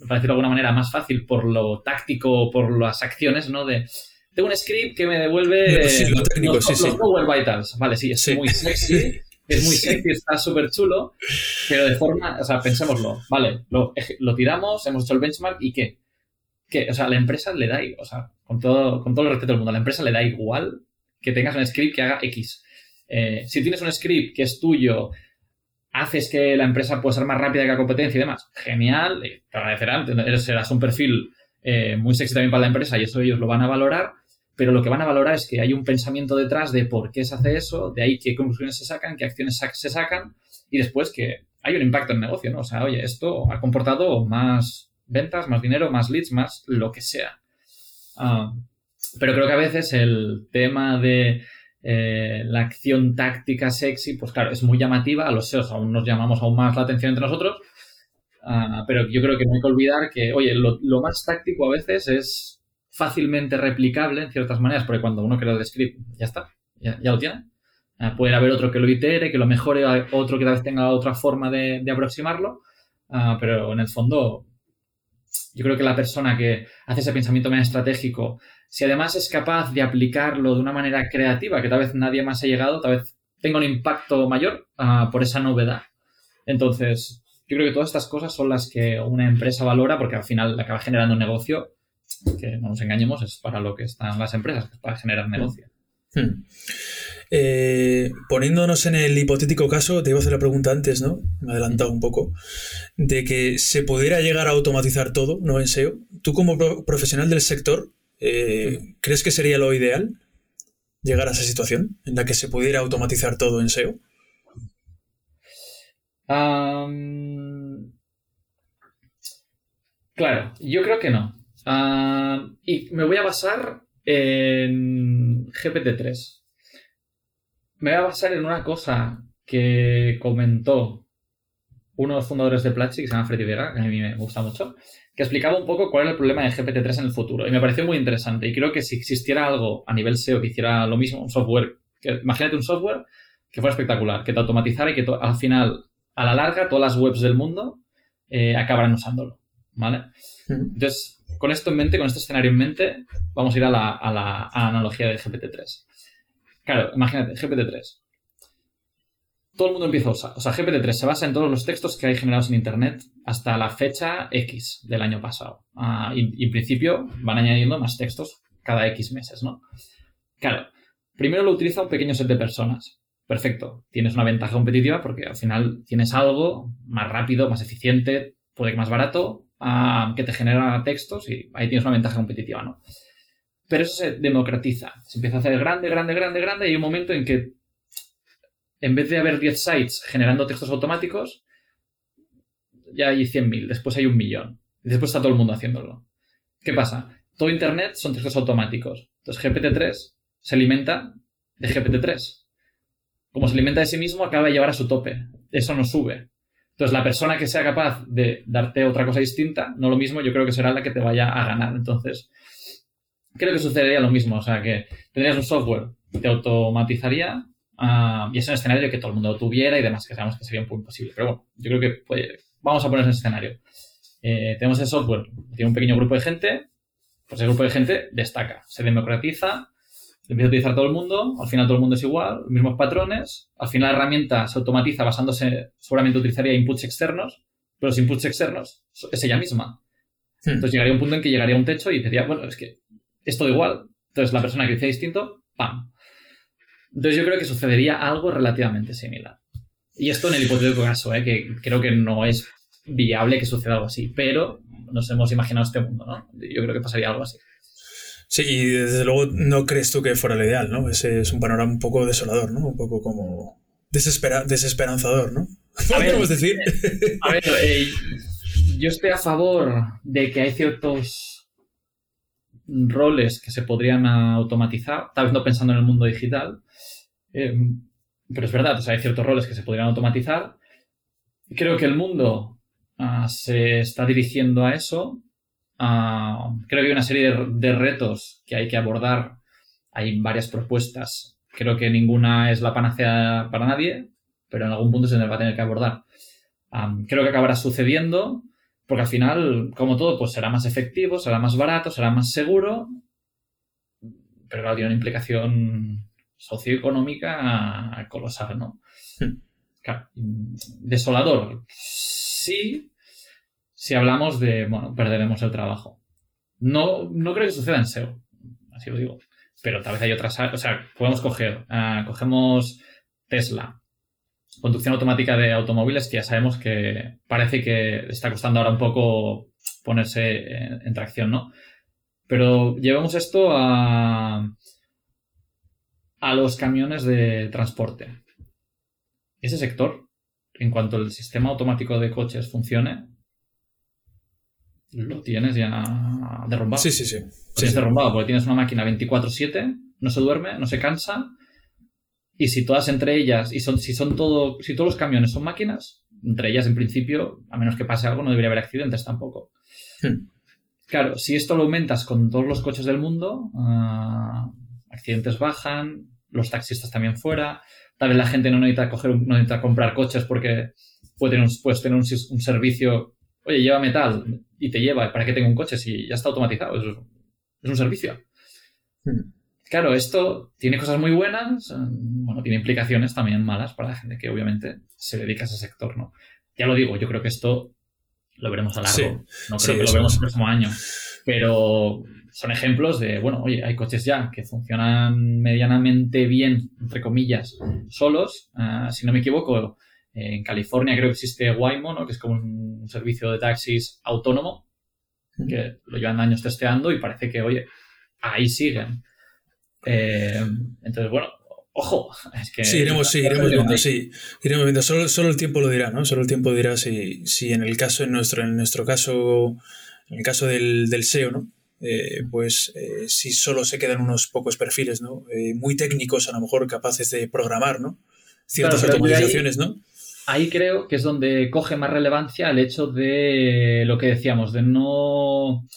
Speaker 4: para decirlo de alguna manera, más fácil por lo táctico, por las acciones, ¿no? De, tengo un script que me devuelve los, Power Vitals. Vale, sí, es muy sexy. Es muy sexy, está súper chulo, pero de forma, o sea, pensémoslo, vale, lo, lo, tiramos, hemos hecho el benchmark y ¿qué? ¿Qué? O sea, a la empresa le da, o sea, con todo, con todo el respeto del mundo, a la empresa le da igual que tengas un script que haga X. Eh, si tienes un script que es tuyo, haces que la empresa pueda ser más rápida que la competencia y demás, genial, te agradecerán, serás un perfil eh, muy sexy también para la empresa y eso ellos lo van a valorar, pero lo que van a valorar es que hay un pensamiento detrás de por qué se hace eso, de ahí qué conclusiones se sacan, qué acciones se sacan y después que hay un impacto en el negocio, ¿no? O sea, oye, esto ha comportado más ventas, más dinero, más leads, más lo que sea. Ah, pero creo que a veces el tema de eh, la acción táctica sexy, pues claro, es muy llamativa. A los SEOs aún nos llamamos aún más la atención entre nosotros. Ah, pero yo creo que no hay que olvidar que, oye, lo, más táctico a veces es fácilmente replicable en ciertas maneras, porque cuando uno crea el script, ya está, ya, lo tiene. Ah, puede haber otro que lo itere, que lo mejore, otro que tal vez tenga otra forma de, aproximarlo, ah, pero en el fondo, yo creo que la persona que hace ese pensamiento más estratégico si además es capaz de aplicarlo de una manera creativa, que tal vez nadie más ha llegado, tal vez tenga un impacto mayor ah, por esa novedad. Entonces, yo creo que todas estas cosas son las que una empresa valora porque al final acaba generando un negocio que no nos engañemos, es para lo que están las empresas, para generar negocio.
Speaker 2: Hmm. Eh, poniéndonos en el hipotético caso, te iba a hacer la pregunta antes, ¿no? Me he adelantado un poco, de que se pudiera llegar a automatizar todo, ¿no? En SEO. Tú como profesional del sector, eh, ¿Crees que sería lo ideal llegar a esa situación en la que se pudiera automatizar todo en SEO?
Speaker 4: claro, yo creo que no. y me voy a basar en GPT-3. Me voy a basar en una cosa que comentó uno de los fundadores de Platzi, que se llama Freddy Vega, que a mí me gusta mucho, que explicaba un poco cuál era el problema de GPT-3 en el futuro. Y me pareció muy interesante. Y creo que si existiera algo a nivel SEO que hiciera lo mismo, un software, que, imagínate un software que fuera espectacular, que te automatizara y que al final, a la larga, todas las webs del mundo eh, acabaran usándolo. ¿Vale? Entonces, con esto en mente, con este escenario en mente, vamos a ir a la, a la analogía de GPT-3. Claro, imagínate, GPT-3 todo el mundo empieza a usar. O sea, GPT-3 se basa en todos los textos que hay generados en Internet hasta la fecha X del año pasado. Ah, y, en principio van añadiendo más textos cada X meses, ¿no? Claro, primero lo utiliza un pequeño set de personas. Perfecto, tienes una ventaja competitiva porque al final tienes algo más rápido, más eficiente, puede que más barato, ah, que te genera textos y ahí tienes una ventaja competitiva, ¿no? Pero eso se democratiza, se empieza a hacer grande, grande, grande, grande y hay un momento en que en vez de haber 10 sites generando textos automáticos, ya hay 100.000, después hay un millón. Y después está todo el mundo haciéndolo. ¿Qué pasa? Todo Internet son textos automáticos. Entonces GPT-3 se alimenta de GPT-3. Como se alimenta de sí mismo, acaba de llevar a su tope. Eso no sube. Entonces, la persona que sea capaz de darte otra cosa distinta, no lo mismo, yo creo que será la que te vaya a ganar. Entonces, creo que sucedería lo mismo. O sea, que tendrías un software que te automatizaría ah, y es un escenario que todo el mundo tuviera y demás, que sabemos que sería un poco imposible. Pero bueno, yo creo que vamos a poner ese escenario. Eh, tenemos el software, tiene un pequeño grupo de gente, pues el grupo de gente destaca, se democratiza, empieza a utilizar todo el mundo, al final todo el mundo es igual, los mismos patrones, al final la herramienta se automatiza basándose, seguramente utilizaría inputs externos, pero los inputs externos es ella misma. Hmm. Entonces llegaría un punto en que llegaría a un techo y diría, bueno, es que es todo igual. Entonces la persona que dice distinto, ¡pam! Entonces yo creo que sucedería algo relativamente similar. Y esto en el hipotético caso, ¿eh? que creo que no es viable que suceda algo así, pero nos hemos imaginado este mundo, ¿no? Yo creo que pasaría algo así.
Speaker 2: Sí, y desde luego no crees tú que fuera lo ideal, ¿no? Ese es un panorama un poco desolador, ¿no? Un poco como desesperanzador, ¿no? podemos decir?
Speaker 4: A ver, eh, yo estoy a favor de que hay ciertos roles que se podrían automatizar, tal vez no pensando en el mundo digital, eh, pero es verdad, o sea, hay ciertos roles que se podrían automatizar. Creo que el mundo ah, se está dirigiendo a eso Ah, creo que hay una serie de, retos que hay que abordar. Hay varias propuestas. Creo que ninguna es la panacea para nadie, pero en algún punto se va a tener que abordar. creo que acabará sucediendo porque al final, como todo, pues será más efectivo, será más barato, será más seguro, pero claro, tiene una implicación socioeconómica colosal, ¿no? Hmm. desolador, sí, si hablamos de, bueno, perderemos el trabajo. No, no creo que suceda en SEO, así lo digo. Pero tal vez hay otras, o sea, podemos coger, ah, cogemos Tesla, conducción automática de automóviles, que ya sabemos que parece que está costando ahora un poco ponerse en, tracción, ¿no? Pero llevemos esto a, a los camiones de transporte. Ese sector, en cuanto el sistema automático de coches funcione, lo tienes ya derrumbado.
Speaker 2: Sí, sí, sí.
Speaker 4: tienes derrumbado porque tienes una máquina 24/7, no se duerme, no se cansa. Y si todas entre ellas, y son, si son todo, si todos los camiones son máquinas, entre ellas en principio, a menos que pase algo, no debería haber accidentes tampoco. Hmm. Claro, si esto lo aumentas con todos los coches del mundo, ah, accidentes bajan, los taxistas también fuera, tal vez la gente no necesita, coger, no necesita comprar coches porque puede tener puedes tener un, un servicio, oye, lleva metal, y te lleva. ¿Para qué tengo un coche si ya está automatizado? Es, un servicio. Hmm. Claro, esto tiene cosas muy buenas, bueno, tiene implicaciones también malas para la gente que obviamente se dedica a ese sector, ¿no? Ya lo digo, yo creo que esto lo veremos a largo, no creo que lo veremos el próximo año, pero son ejemplos de, bueno, oye, hay coches ya que funcionan medianamente bien, entre comillas, solos, ah, si no me equivoco, en California creo que existe Waymo, ¿no? que es como un servicio de taxis autónomo, que lo llevan años testeando y parece que, oye, ahí siguen. Eh, entonces, bueno, ojo, es que...
Speaker 2: Sí, iremos, sí, iremos viendo, sí, iremos viendo. Solo, solo, el tiempo lo dirá, ¿no? Solo el tiempo dirá si, si en el caso, en nuestro, en nuestro caso, en el caso del, del SEO, ¿no? Eh, pues eh, si solo se quedan unos pocos perfiles, ¿no? muy técnicos, a lo mejor capaces de programar, ¿no? Ciertas automatizaciones, ¿no?
Speaker 4: ahí creo que es donde coge más relevancia el hecho de lo que decíamos, de no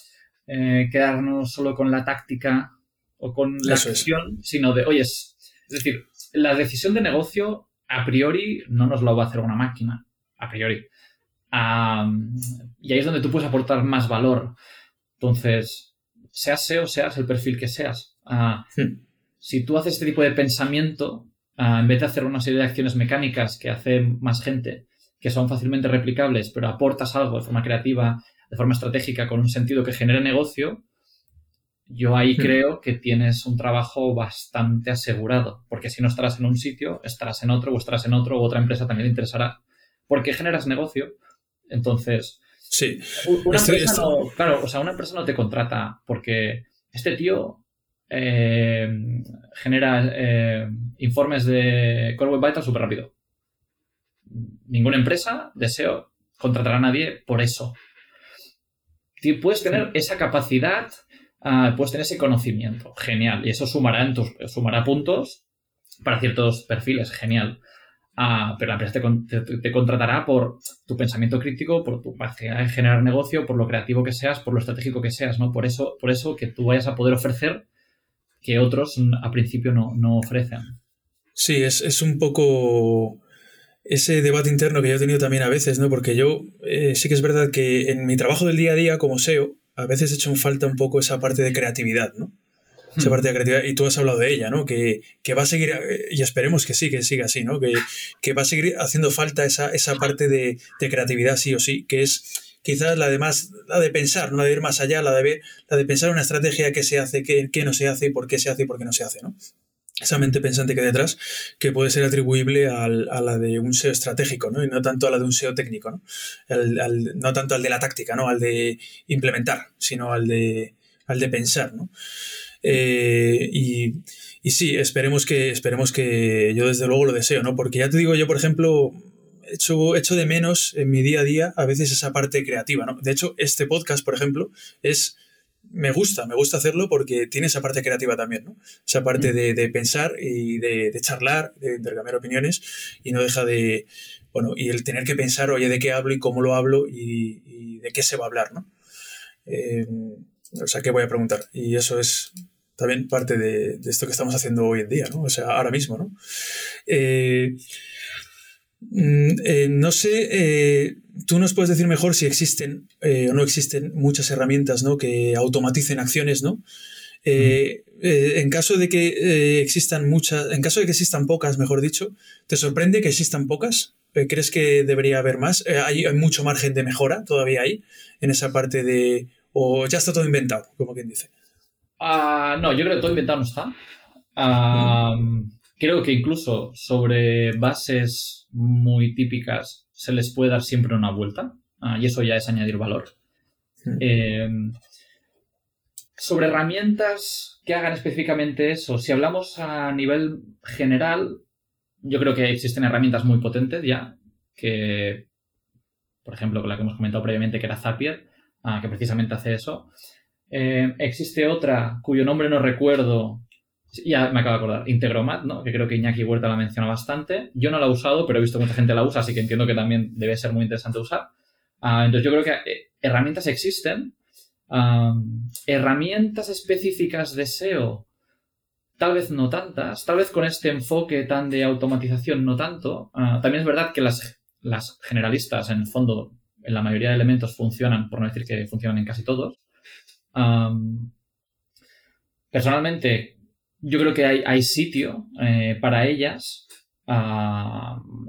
Speaker 4: eh, quedarnos solo con la táctica o con la decisión, sino de, oye, es, decir, la decisión de negocio a priori no nos la va a hacer una máquina, a priori. Y ahí es donde tú puedes aportar más valor. Entonces, seas SEO, seas el perfil que seas. Ah, hmm. Si tú haces este tipo de pensamiento, Ah, en vez de hacer una serie de acciones mecánicas que hace más gente, que son fácilmente replicables, pero aportas algo de forma creativa, de forma estratégica, con un sentido que genere negocio, yo ahí hmm. creo que tienes un trabajo bastante asegurado, porque si no estarás en un sitio, estarás en otro, o estarás en otro, u otra empresa también te interesará. Porque generas negocio, entonces...
Speaker 2: Sí.
Speaker 4: Una empresa No, claro, o sea, una empresa no te contrata porque este tío eh, genera eh, informes de Core Web Vitals súper rápido. Ninguna empresa, deseo, contratar a nadie por eso. Puedes tener esa capacidad ah, puedes tener ese conocimiento. Genial. Y eso sumará, en tus, sumará puntos para ciertos perfiles. Genial. Ah, pero la empresa te, contratará por tu pensamiento crítico, por tu capacidad de generar negocio, por lo creativo que seas, por lo estratégico que seas, ¿no? Por eso, por eso que tú vayas a poder ofrecer que otros a principio no, no ofrecen.
Speaker 2: Sí, es, es, un poco ese debate interno que yo he tenido también a veces, ¿no? Porque yo eh, sí que es verdad que en mi trabajo del día a día como SEO, a veces he hecho en falta un poco esa parte de creatividad, ¿no? Esa parte de creatividad, y tú has hablado de ella, ¿no? Que, va a seguir, y esperemos que sí, que siga así, ¿no? Que, va a seguir haciendo falta esa, esa parte de, creatividad sí o sí, que es quizás la de más, la de pensar, no la de ir más allá, la de ver, la de pensar una estrategia que se hace, qué, qué no se hace, por qué se hace y por qué no se hace, ¿no? Esa mente pensante que hay detrás, que puede ser atribuible a la de un SEO estratégico, ¿no? Y no tanto a la de un SEO técnico, ¿no? no tanto al de la táctica, ¿no? Al de implementar, sino al de, al de pensar, ¿no? Eh, y, y, sí, esperemos que, esperemos que yo desde luego lo deseo, ¿no? Porque ya te digo, yo, por ejemplo, echo, echo de menos en mi día a día a veces esa parte creativa, ¿no? De hecho, este podcast, por ejemplo, es me gusta, me gusta hacerlo porque tiene esa parte creativa también, ¿no? Esa parte mm. de, pensar y de, charlar, de intercambiar opiniones y no deja de, bueno, y el tener que pensar, oye, de qué hablo y cómo lo hablo y, de qué se va a hablar, ¿no? Eh, o sea, ¿qué voy a preguntar? Y eso es, también parte de, esto que estamos haciendo hoy en día, ¿no? O sea, ahora mismo, ¿no? Eh, mm, eh, no sé, eh, tú nos puedes decir mejor si existen o no existen muchas herramientas, ¿no? Que automaticen acciones, ¿no? en caso de que existan muchas, en caso de que existan pocas, mejor dicho, ¿te sorprende que existan pocas? ¿Crees que debería haber más? Hay, hay, mucho margen de mejora todavía ahí en esa parte de... o ya está todo inventado, como quien dice.
Speaker 4: Ah, no, yo creo que todo inventado no está. creo que incluso sobre bases muy típicas se les puede dar siempre una vuelta. Ah, y eso ya es añadir valor. Em, sobre herramientas que hagan específicamente eso, si hablamos a nivel general, yo creo que existen herramientas muy potentes ya, que, por ejemplo, con la que hemos comentado previamente, que era Zapier, ah, que precisamente hace eso. Eh, existe otra cuyo nombre no recuerdo. Ya me acabo de acordar. Integromat, ¿no? Que creo que Iñaki Huerta la menciona bastante. Yo no la he usado, pero he visto que mucha gente la usa, así que entiendo que también debe ser muy interesante usar. Ah, entonces yo creo que eh, herramientas existen. herramientas específicas de SEO, tal vez no tantas. Tal vez con este enfoque tan de automatización no tanto. Ah, también es verdad que las, las generalistas, en el fondo, en la mayoría de elementos funcionan, por no decir que funcionan en casi todos personalmente, yo creo que hay, sitio eh, para ellas.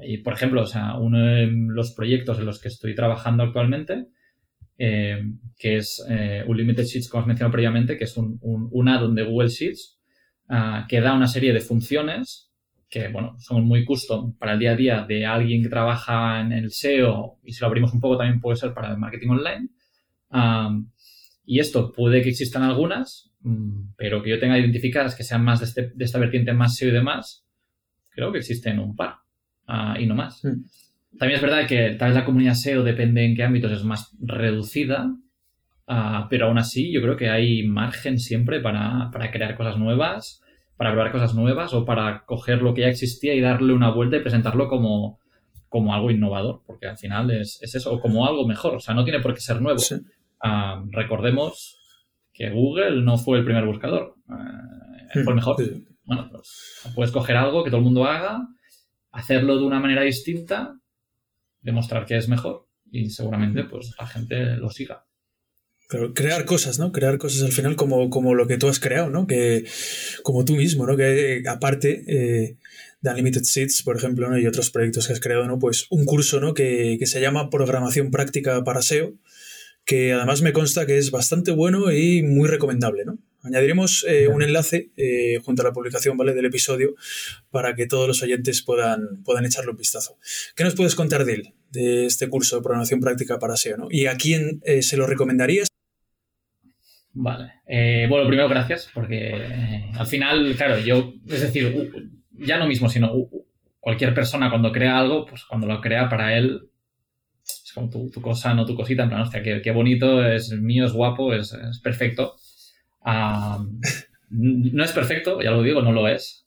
Speaker 4: y por ejemplo, o sea, uno de los proyectos en los que estoy trabajando actualmente, eh, que es eh, Unlimited Sheets, como os mencionado previamente, que es un, un, add-on de Google Sheets, ah, que da una serie de funciones que, bueno, son muy custom para el día a día de alguien que trabaja en el SEO y si lo abrimos un poco también puede ser para el marketing online. Y esto puede que existan algunas, mm, pero que yo tenga identificadas que sean más de, este, esta vertiente más SEO y demás, creo que existen un par ah, y no más. Hmm. También es verdad que tal vez la comunidad SEO depende en qué ámbitos es más reducida, ah, pero aún así yo creo que hay margen siempre para, crear cosas nuevas, para probar cosas nuevas o para coger lo que ya existía y darle una vuelta y presentarlo como, como algo innovador, porque al final es, eso, o como algo mejor, o sea, no tiene por qué ser nuevo recordemos que Google no fue el primer buscador. Eh, fue el mejor. Bueno, pues puedes coger algo que todo el mundo haga, hacerlo de una manera distinta, demostrar que es mejor y seguramente pues la gente lo siga.
Speaker 2: crear cosas, ¿no? Crear cosas al final como, como lo que tú has creado, ¿no? Que, como tú mismo, ¿no? Que aparte eh, de Unlimited Seeds, por ejemplo, ¿no? y otros proyectos que has creado, ¿no? Pues un curso, ¿no? Que, que se llama Programación Práctica para SEO, que además me consta que es bastante bueno y muy recomendable, ¿no? Añadiremos eh, un enlace eh, junto a la publicación ¿vale? del episodio para que todos los oyentes puedan, puedan echarle un vistazo. ¿Qué nos puedes contar de él, de este curso de programación práctica para SEO? ¿no? ¿Y a quién eh, se lo recomendarías?
Speaker 4: Vale. bueno, primero gracias, porque al final, claro, yo, es decir, ya no mismo, sino cualquier persona cuando crea algo, pues cuando lo crea para él como tu, cosa, no tu cosita, en plan, hostia, qué, bonito, es mío, es guapo, es, perfecto. no es perfecto, ya lo digo, no lo es.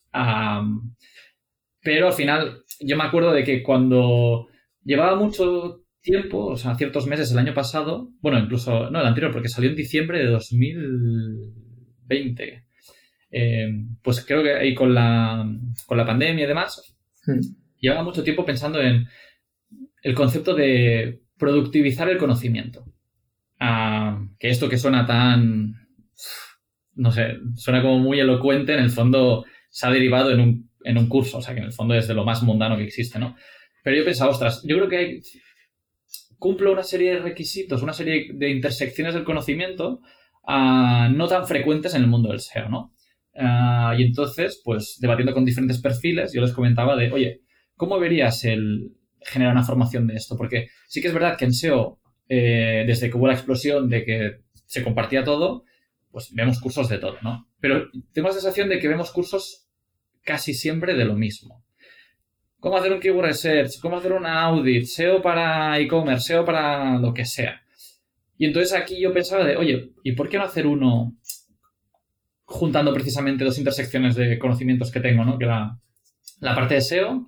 Speaker 4: pero al final, yo me acuerdo de que cuando llevaba mucho tiempo, o sea, ciertos meses el año pasado, bueno, incluso, no, el anterior, porque salió en diciembre de 2020. Eh, pues creo que ahí con la, con la pandemia y demás, hmm. llevaba mucho tiempo pensando en el concepto de productivizar el conocimiento. Ah, que esto que suena tan, no sé, suena como muy elocuente, en el fondo se ha derivado en un, en un curso, o sea que en el fondo es de lo más mundano que existe, ¿no? Pero yo pensaba, ostras, yo creo que hay, cumplo una serie de requisitos, una serie de intersecciones del conocimiento ah, no tan frecuentes en el mundo del SEO, ¿no? Ah, y entonces, pues debatiendo con diferentes perfiles, yo les comentaba de, oye, ¿cómo verías el generar una formación de esto? Porque sí que es verdad que en SEO, eh, desde que hubo la explosión de que se compartía todo, pues vemos cursos de todo, ¿no? Pero tengo la sensación de que vemos cursos casi siempre de lo mismo. ¿Cómo hacer un keyword research? ¿Cómo hacer una audit? SEO para e-commerce, SEO para lo que sea. Y entonces aquí yo pensaba de, oye, ¿y por qué no hacer uno juntando precisamente dos intersecciones de conocimientos que tengo, ¿no? Que la, la parte de SEO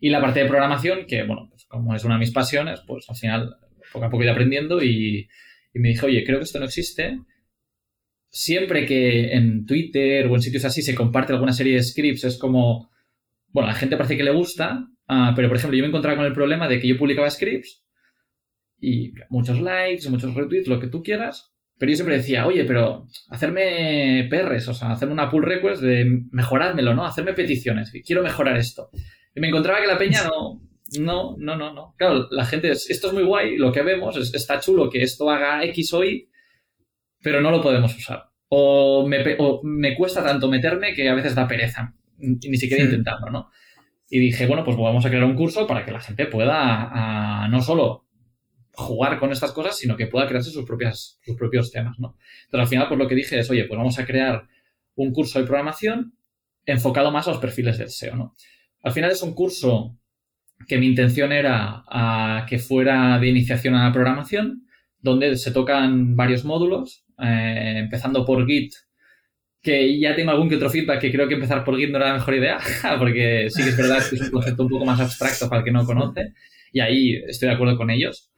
Speaker 4: y la parte de programación, que, bueno, pues como es una de mis pasiones, pues al final poco a poco he ido aprendiendo y, me dije, oye, creo que esto no existe. Siempre que en Twitter o en sitios así se comparte alguna serie de scripts, es como, bueno, a la gente parece que le gusta, ah, pero por ejemplo, yo me encontraba con el problema de que yo publicaba scripts y muchos likes, muchos retweets, lo que tú quieras, pero yo siempre decía, oye, pero hacerme PRs, o sea, hacerme una pull request de mejorármelo, ¿no? Hacerme peticiones, quiero mejorar esto. Y me encontraba que la peña no, no, no, no, no. Claro, la gente, es, esto es muy guay, lo que vemos, está chulo que esto haga X o Y, pero no lo podemos usar. O me, o me cuesta tanto meterme que a veces da pereza ni siquiera intentarlo, ¿no? Y dije, bueno, pues vamos a crear un curso para que la gente pueda no solo jugar con estas cosas, sino que pueda crearse sus, propias, sus propios temas, ¿no? Entonces, al final, pues lo que dije es, oye, pues vamos a crear un curso de programación enfocado más a los perfiles del SEO, ¿no? Al final es un curso que mi intención era que fuera de iniciación a la programación, donde se tocan varios módulos, eh, empezando por Git, que ya tengo algún que otro feedback que creo que empezar por Git no era la mejor idea, [LAUGHS] porque sí que es verdad que es un concepto un poco más abstracto para el que no conoce, y ahí estoy de acuerdo con ellos.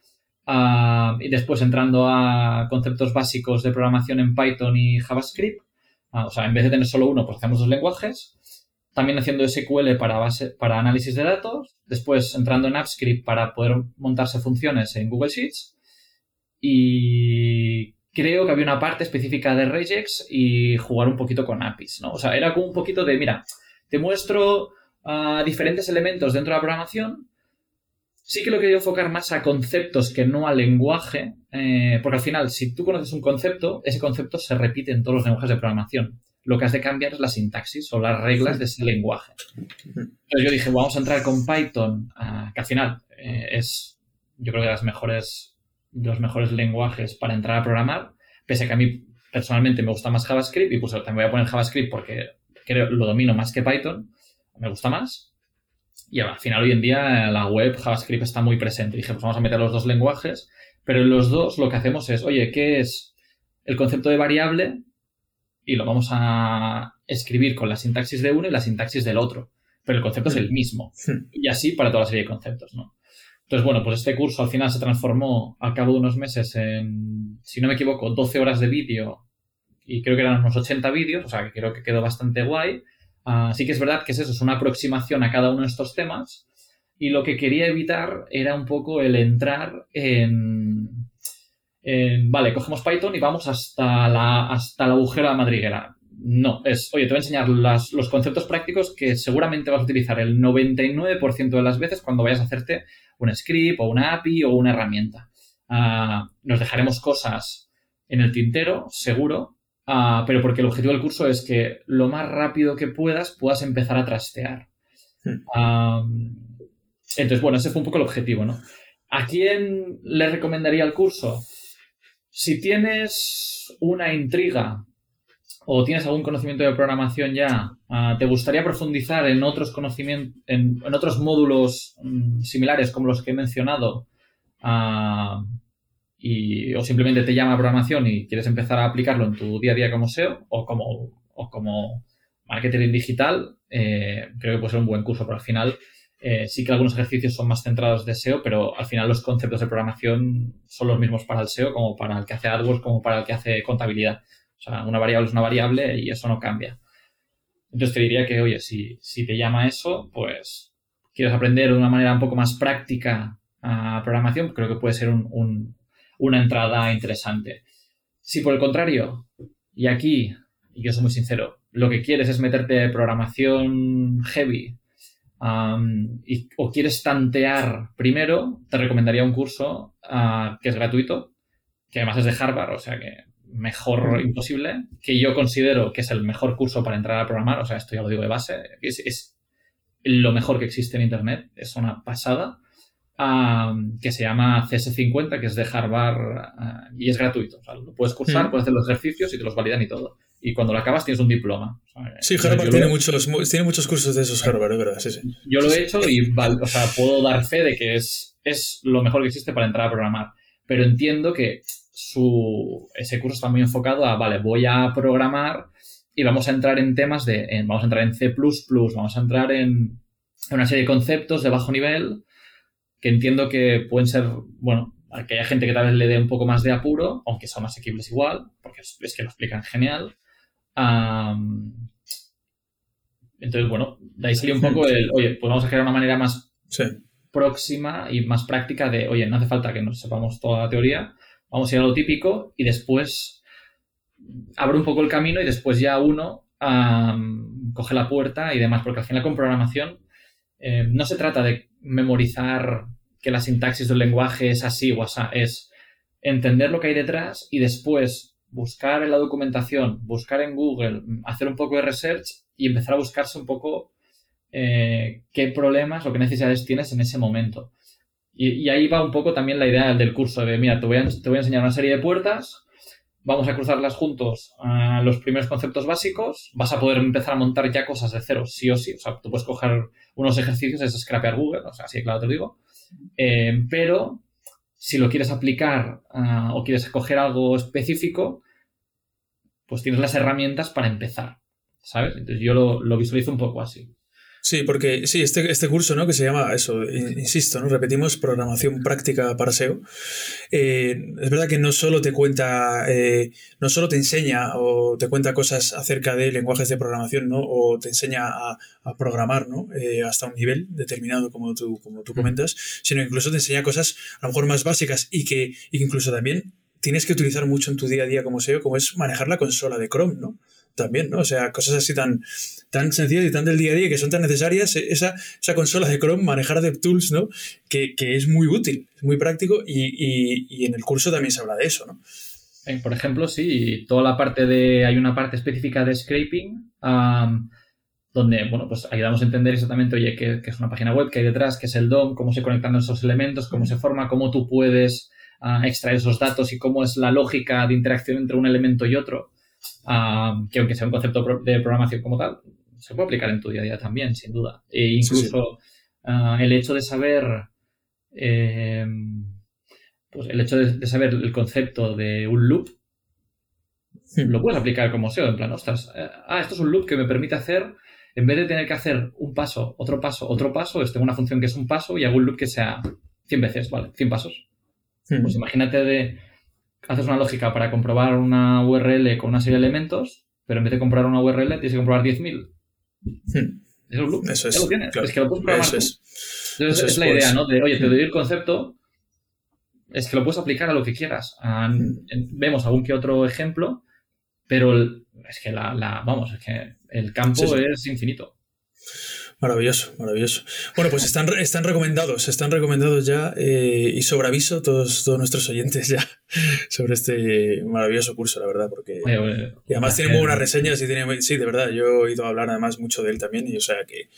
Speaker 4: Ah, y después entrando a conceptos básicos de programación en Python y JavaScript, ah, o sea, en vez de tener solo uno, pues hacemos dos lenguajes. También haciendo SQL para, base, para análisis de datos. Después entrando en AppScript para poder montarse funciones en Google Sheets. Y creo que había una parte específica de regex y jugar un poquito con APIs, ¿no? O sea, era como un poquito de, mira, te muestro uh, diferentes elementos dentro de la programación. Sí que lo quería enfocar más a conceptos que no a lenguaje, eh, porque al final, si tú conoces un concepto, ese concepto se repite en todos los lenguajes de programación. Lo que has de cambiar es la sintaxis o las reglas de ese lenguaje. Entonces yo dije, vamos a entrar con Python, que al final eh, es, yo creo que las mejores los mejores lenguajes para entrar a programar, pese a que a mí personalmente me gusta más JavaScript y pues también voy a poner JavaScript porque creo lo domino más que Python, me gusta más. Y al final hoy en día la web JavaScript está muy presente. Dije, pues vamos a meter los dos lenguajes, pero en los dos lo que hacemos es, oye, ¿qué es el concepto de variable? Y lo vamos a escribir con la sintaxis de uno y la sintaxis del otro. Pero el concepto es el mismo. Hmm. Y así para toda la serie de conceptos, ¿no? Entonces, bueno, pues este curso al final se transformó al cabo de unos meses en, si no me equivoco, 12 horas de vídeo y creo que eran unos 80 vídeos, o sea que creo que quedó bastante guay. Así que es verdad que es eso, es una aproximación a cada uno de estos temas y lo que quería evitar era un poco el entrar en, vale, cogemos Python y vamos hasta la, hasta la agujera madriguera. No, es, oye, te voy a enseñar los conceptos prácticos que seguramente vas a utilizar el 99% de las veces cuando vayas a hacerte un script o una API o una herramienta. Ah, nos dejaremos cosas en el tintero, seguro, ah, pero porque el objetivo del curso es que lo más rápido que puedas puedas empezar a trastear. Hmm. entonces, bueno, ese fue un poco el objetivo, ¿no? ¿A quién le recomendaría el curso? Si tienes una intriga o tienes algún conocimiento de programación ya, ah, te gustaría profundizar en otros conocimientos, en, otros módulos mm, similares como los que he mencionado, ah, y, o simplemente te llama programación y quieres empezar a aplicarlo en tu día a día como SEO o como, o como marketing digital, eh, creo que puede ser un buen curso, pero al final eh, sí que algunos ejercicios son más centrados de SEO, pero al final los conceptos de programación son los mismos para el SEO como para el que hace AdWords, como para el que hace contabilidad. O sea, una variable es una variable y eso no cambia. Entonces te diría que, oye, si, si te llama eso, pues quieres aprender de una manera un poco más práctica a programación, creo que puede ser una entrada interesante. Si por el contrario, y aquí, y yo soy muy sincero, lo que quieres es meterte programación heavy y, o quieres tantear primero, te recomendaría un curso ah, que es gratuito, que además es de Harvard, o sea que mejor imposible, que yo considero que es el mejor curso para entrar a programar, o sea, esto ya lo digo de base, es, es lo mejor que existe en Internet, es una pasada, que se llama CS50, que es de Harvard ah, y es gratuito, o sea, lo puedes cursar, puedes hacer los ejercicios y te los validan y todo y cuando lo acabas tienes un diploma.
Speaker 2: sí, Harvard tiene, muchos, tiene muchos cursos de esos Harvard, ¿verdad? Sí, sí.
Speaker 4: Yo lo he hecho y o sea, puedo dar fe de que es, es lo mejor que existe para entrar a programar. Pero entiendo que su, ese curso está muy enfocado a, vale, voy a programar y vamos a entrar en temas de, vamos a entrar en C++, vamos a entrar en, una serie de conceptos de bajo nivel que entiendo que pueden ser, bueno, que haya gente que tal vez le dé un poco más de apuro, aunque son asequibles igual, porque es que lo explican genial entonces, bueno, de ahí salió un poco el, oye, pues vamos a crear una manera más próxima y más práctica de, oye, no hace falta que nos sepamos toda la teoría, vamos a ir a lo típico y después abre un poco el camino y después ya uno coge la puerta y demás, porque al final con programación eh, no se trata de memorizar que la sintaxis del lenguaje es así o así, es entender lo que hay detrás y después buscar en la documentación, buscar en Google, hacer un poco de research y empezar a buscarse un poco eh, qué problemas o qué necesidades tienes en ese momento. Y, ahí va un poco también la idea del curso de, mira, te voy a, te voy a enseñar una serie de puertas, vamos a cruzarlas juntos los primeros conceptos básicos, vas a poder empezar a montar ya cosas de cero, sí o sí. O sea, tú puedes coger unos ejercicios, es scrapear Google, o sea, así claro te lo digo. Eh, pero si lo quieres aplicar ah, o quieres coger algo específico, pues tienes las herramientas para empezar, ¿sabes? Entonces yo lo, visualizo un poco así.
Speaker 2: Sí, porque sí, este, este curso, ¿no? Que se llama eso, insisto, ¿no? Repetimos, programación práctica para SEO. Eh, es verdad que no solo te cuenta, eh, no solo te enseña o te cuenta cosas acerca de lenguajes de programación, ¿no? O te enseña a, programar, ¿no? Eh, hasta un nivel determinado, como tú, como tú comentas, sino incluso te enseña cosas a lo mejor más básicas y que, y que incluso también tienes que utilizar mucho en tu día a día como SEO, como es manejar la consola de Chrome, ¿no? También, ¿no? O sea, cosas así tan, tan sencillas y tan del día a día que son tan necesarias, e, esa, esa consola de Chrome, manejar DevTools, ¿no? Que, es muy útil, es muy práctico y, en el curso también se habla de eso, ¿no?
Speaker 4: Eh, por ejemplo, sí, toda la parte de, hay una parte específica de scraping, donde, bueno, pues ayudamos a entender exactamente, oye, qué, es una página web, qué hay detrás, qué es el DOM, cómo se conectan esos elementos, cómo se forma, cómo tú puedes a extraer esos datos y cómo es la lógica de interacción entre un elemento y otro, que aunque sea un concepto de programación como tal, se puede aplicar en tu día a día también, sin duda. E incluso el hecho de saber, eh, pues el hecho de, saber el concepto de un loop, lo puedes aplicar como SEO, en plan, ostras, eh, ah, esto es un loop que me permite hacer, en vez de tener que hacer un paso, otro paso, otro paso, es tengo una función que es un paso y hago un loop que sea 100 veces, ¿vale? 100 pasos. Pues imagínate de haces una lógica para comprobar una URL con una serie de elementos, pero en vez de comprar una URL tienes que comprobar 10.000. Eso es. Ya lo tienes. es que lo puedes programar. es. Entonces es, la idea, ¿no? De, oye, te doy el concepto, es que lo puedes aplicar a lo que quieras. vemos algún que otro ejemplo, pero es que la, vamos, es que el campo es infinito.
Speaker 2: Maravilloso, maravilloso. Bueno, pues están, están recomendados, están recomendados ya eh, y sobre aviso todos, todos nuestros oyentes ya [LAUGHS] sobre este maravilloso curso, la verdad, porque y además tiene muy buenas reseñas y tiene, sí, de verdad, yo he oído hablar además mucho de él también y o sea que...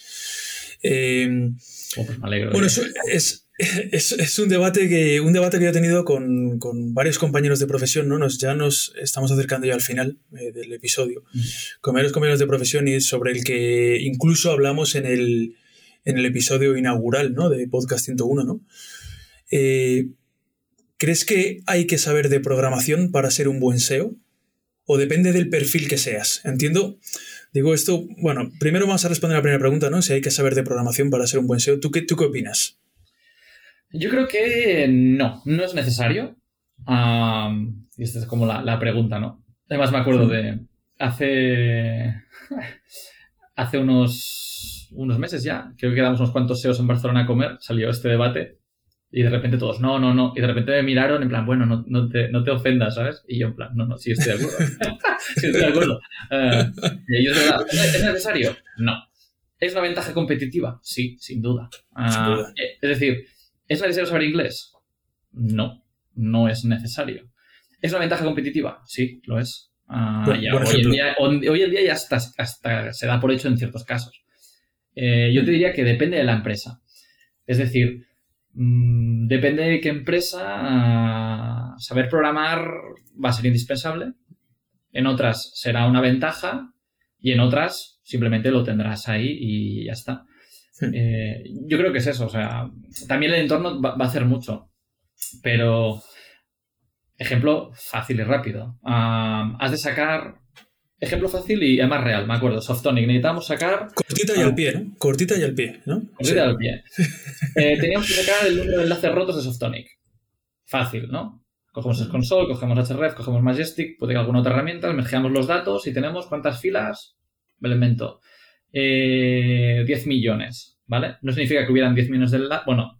Speaker 2: Eh,
Speaker 4: oh, pues me alegro.
Speaker 2: Bueno, es, [LAUGHS] es, un, debate que, un debate que yo he tenido con, varios compañeros de profesión, ¿no? Nos, ya nos estamos acercando ya al final eh, del episodio, con varios compañeros de profesión y sobre el que incluso hablamos en el, en el episodio inaugural ¿no? de Podcast 101, ¿no? Eh, ¿crees que hay que saber de programación para ser un buen SEO? ¿O depende del perfil que seas? Entiendo, digo esto, bueno, primero vamos a responder a la primera pregunta, ¿no? Si hay que saber de programación para ser un buen SEO. ¿Tú qué, tú qué opinas?
Speaker 4: Yo creo que no, no es necesario. y esta es como la, pregunta, ¿no? Además me acuerdo de hace, [LAUGHS] hace unos, unos meses ya, creo que damos unos cuantos SEOs en Barcelona a comer, salió este debate y de repente todos, no, no, no. Y de repente me miraron en plan, bueno, no, no, te, no te ofendas, ¿sabes? Y yo en plan, no, no, sí estoy de acuerdo. [LAUGHS] sí estoy de acuerdo. Eh, y ellos, ¿es necesario? No. ¿Es una ventaja competitiva? Sí, sin duda. Ah, eh, es decir, ¿es necesario saber inglés? No, no es necesario. ¿Es una ventaja competitiva? Sí, lo es. Ah, hoy, en día, hoy, en día, ya hasta, hasta, se da por hecho en ciertos casos. Eh, yo te diría que depende de la empresa. Es decir, Mm, depende de qué empresa, saber programar va a ser indispensable. En otras será una ventaja y en otras simplemente lo tendrás ahí y ya está. Eh, yo creo que es eso. O sea, también el entorno va, a hacer mucho. Pero, ejemplo fácil y rápido. Has de sacar Ejemplo fácil y además real, me acuerdo. Softonic, necesitábamos sacar.
Speaker 2: Cortita y al pie, ¿no? Cortita y al pie, ¿no?
Speaker 4: Cortita y al pie. [LAUGHS] Eh, teníamos que sacar el número de enlaces rotos de Softonic. Fácil, ¿no? Cogemos el console, cogemos href, cogemos Majestic, puede que alguna otra herramienta, mergeamos los datos y tenemos cuántas filas. Elemento. Eh, 10 millones, ¿vale? No significa que hubieran 10 millones de enlaces. Bueno,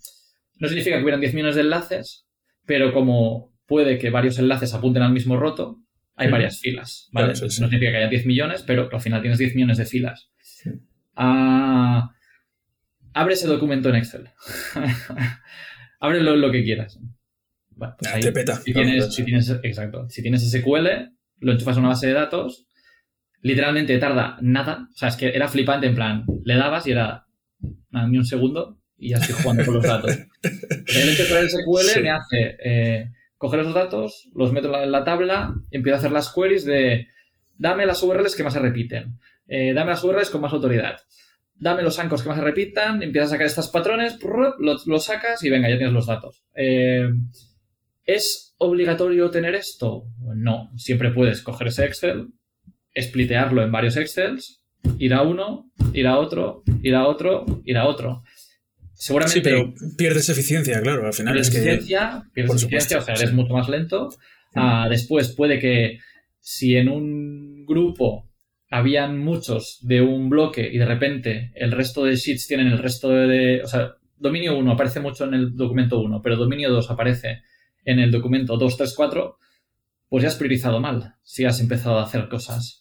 Speaker 4: no significa que hubieran 10 millones de enlaces, pero como puede que varios enlaces apunten al mismo roto, hay varias filas, ¿vale? No significa que haya 10 millones, pero al final tienes 10 millones de filas. Ah, abre ese documento en Excel. [LAUGHS] Ábrelo lo que quieras.
Speaker 2: Bueno, pues te peta.
Speaker 4: Si tienes, exacto. Si tienes SQL, lo enchufas a una base de datos, literalmente tarda nada. O sea, es que era flipante en plan, le dabas y era ni un segundo y ya estoy jugando con los datos. [LAUGHS] El el SQL me hace eh, coger esos datos, los meto en la tabla y empiezo a hacer las queries de dame las URLs que más se repiten, eh, dame las URLs con más autoridad, dame los ancos que más se repitan, empiezas a sacar estos patrones, los, sacas y venga, ya tienes los datos. Eh, ¿Es obligatorio tener esto? No, siempre puedes coger ese Excel, splitearlo en varios Excels, ir a uno, ir a otro, ir a otro, ir a otro. Seguramente.
Speaker 2: Sí, pero pierdes eficiencia, claro, al final.
Speaker 4: Pierdes
Speaker 2: es
Speaker 4: eficiencia, pierdes eficiencia, o sea, eres mucho más lento. Ah, después puede que si en un grupo habían muchos de un bloque y de repente el resto de sheets tienen el resto de. O sea, dominio 1 aparece mucho en el documento 1, pero dominio 2 aparece en el documento 2, 3, 4, pues ya has priorizado mal si has empezado a hacer cosas.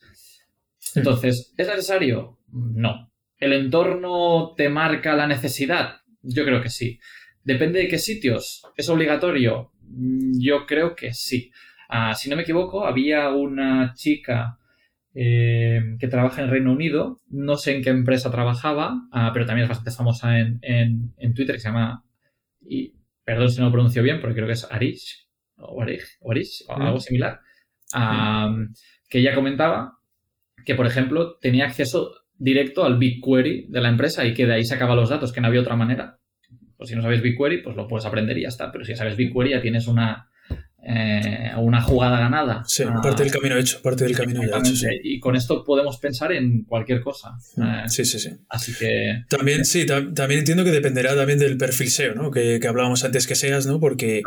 Speaker 4: Entonces, ¿es necesario? No. ¿El entorno te marca la necesidad? Yo creo que sí. Depende de qué sitios. ¿Es obligatorio? Mm, yo creo que sí. Ah, si no me equivoco, había una chica eh, que trabaja en Reino Unido. No sé en qué empresa trabajaba, ah, pero también es bastante famosa en, Twitter, que se llama. Y, perdón si no lo pronuncio bien, porque creo que es Arish o Arish, o, Arish, o algo similar. que ella comentaba que, por ejemplo, tenía acceso directo al BigQuery de la empresa y que de ahí sacaba los datos, que no había otra manera. Pues si no sabes BigQuery, pues lo puedes aprender y ya está. Pero si sabes BigQuery ya tienes una, eh, una jugada ganada.
Speaker 2: Sí, parte del camino hecho, parte del camino ya hecho.
Speaker 4: Y con esto podemos pensar en cualquier cosa.
Speaker 2: Mm, eh, sí, sí, sí.
Speaker 4: Así que.
Speaker 2: También, sí, también entiendo que dependerá también del perfil SEO, ¿no? Que, hablábamos antes que seas, ¿no? Porque,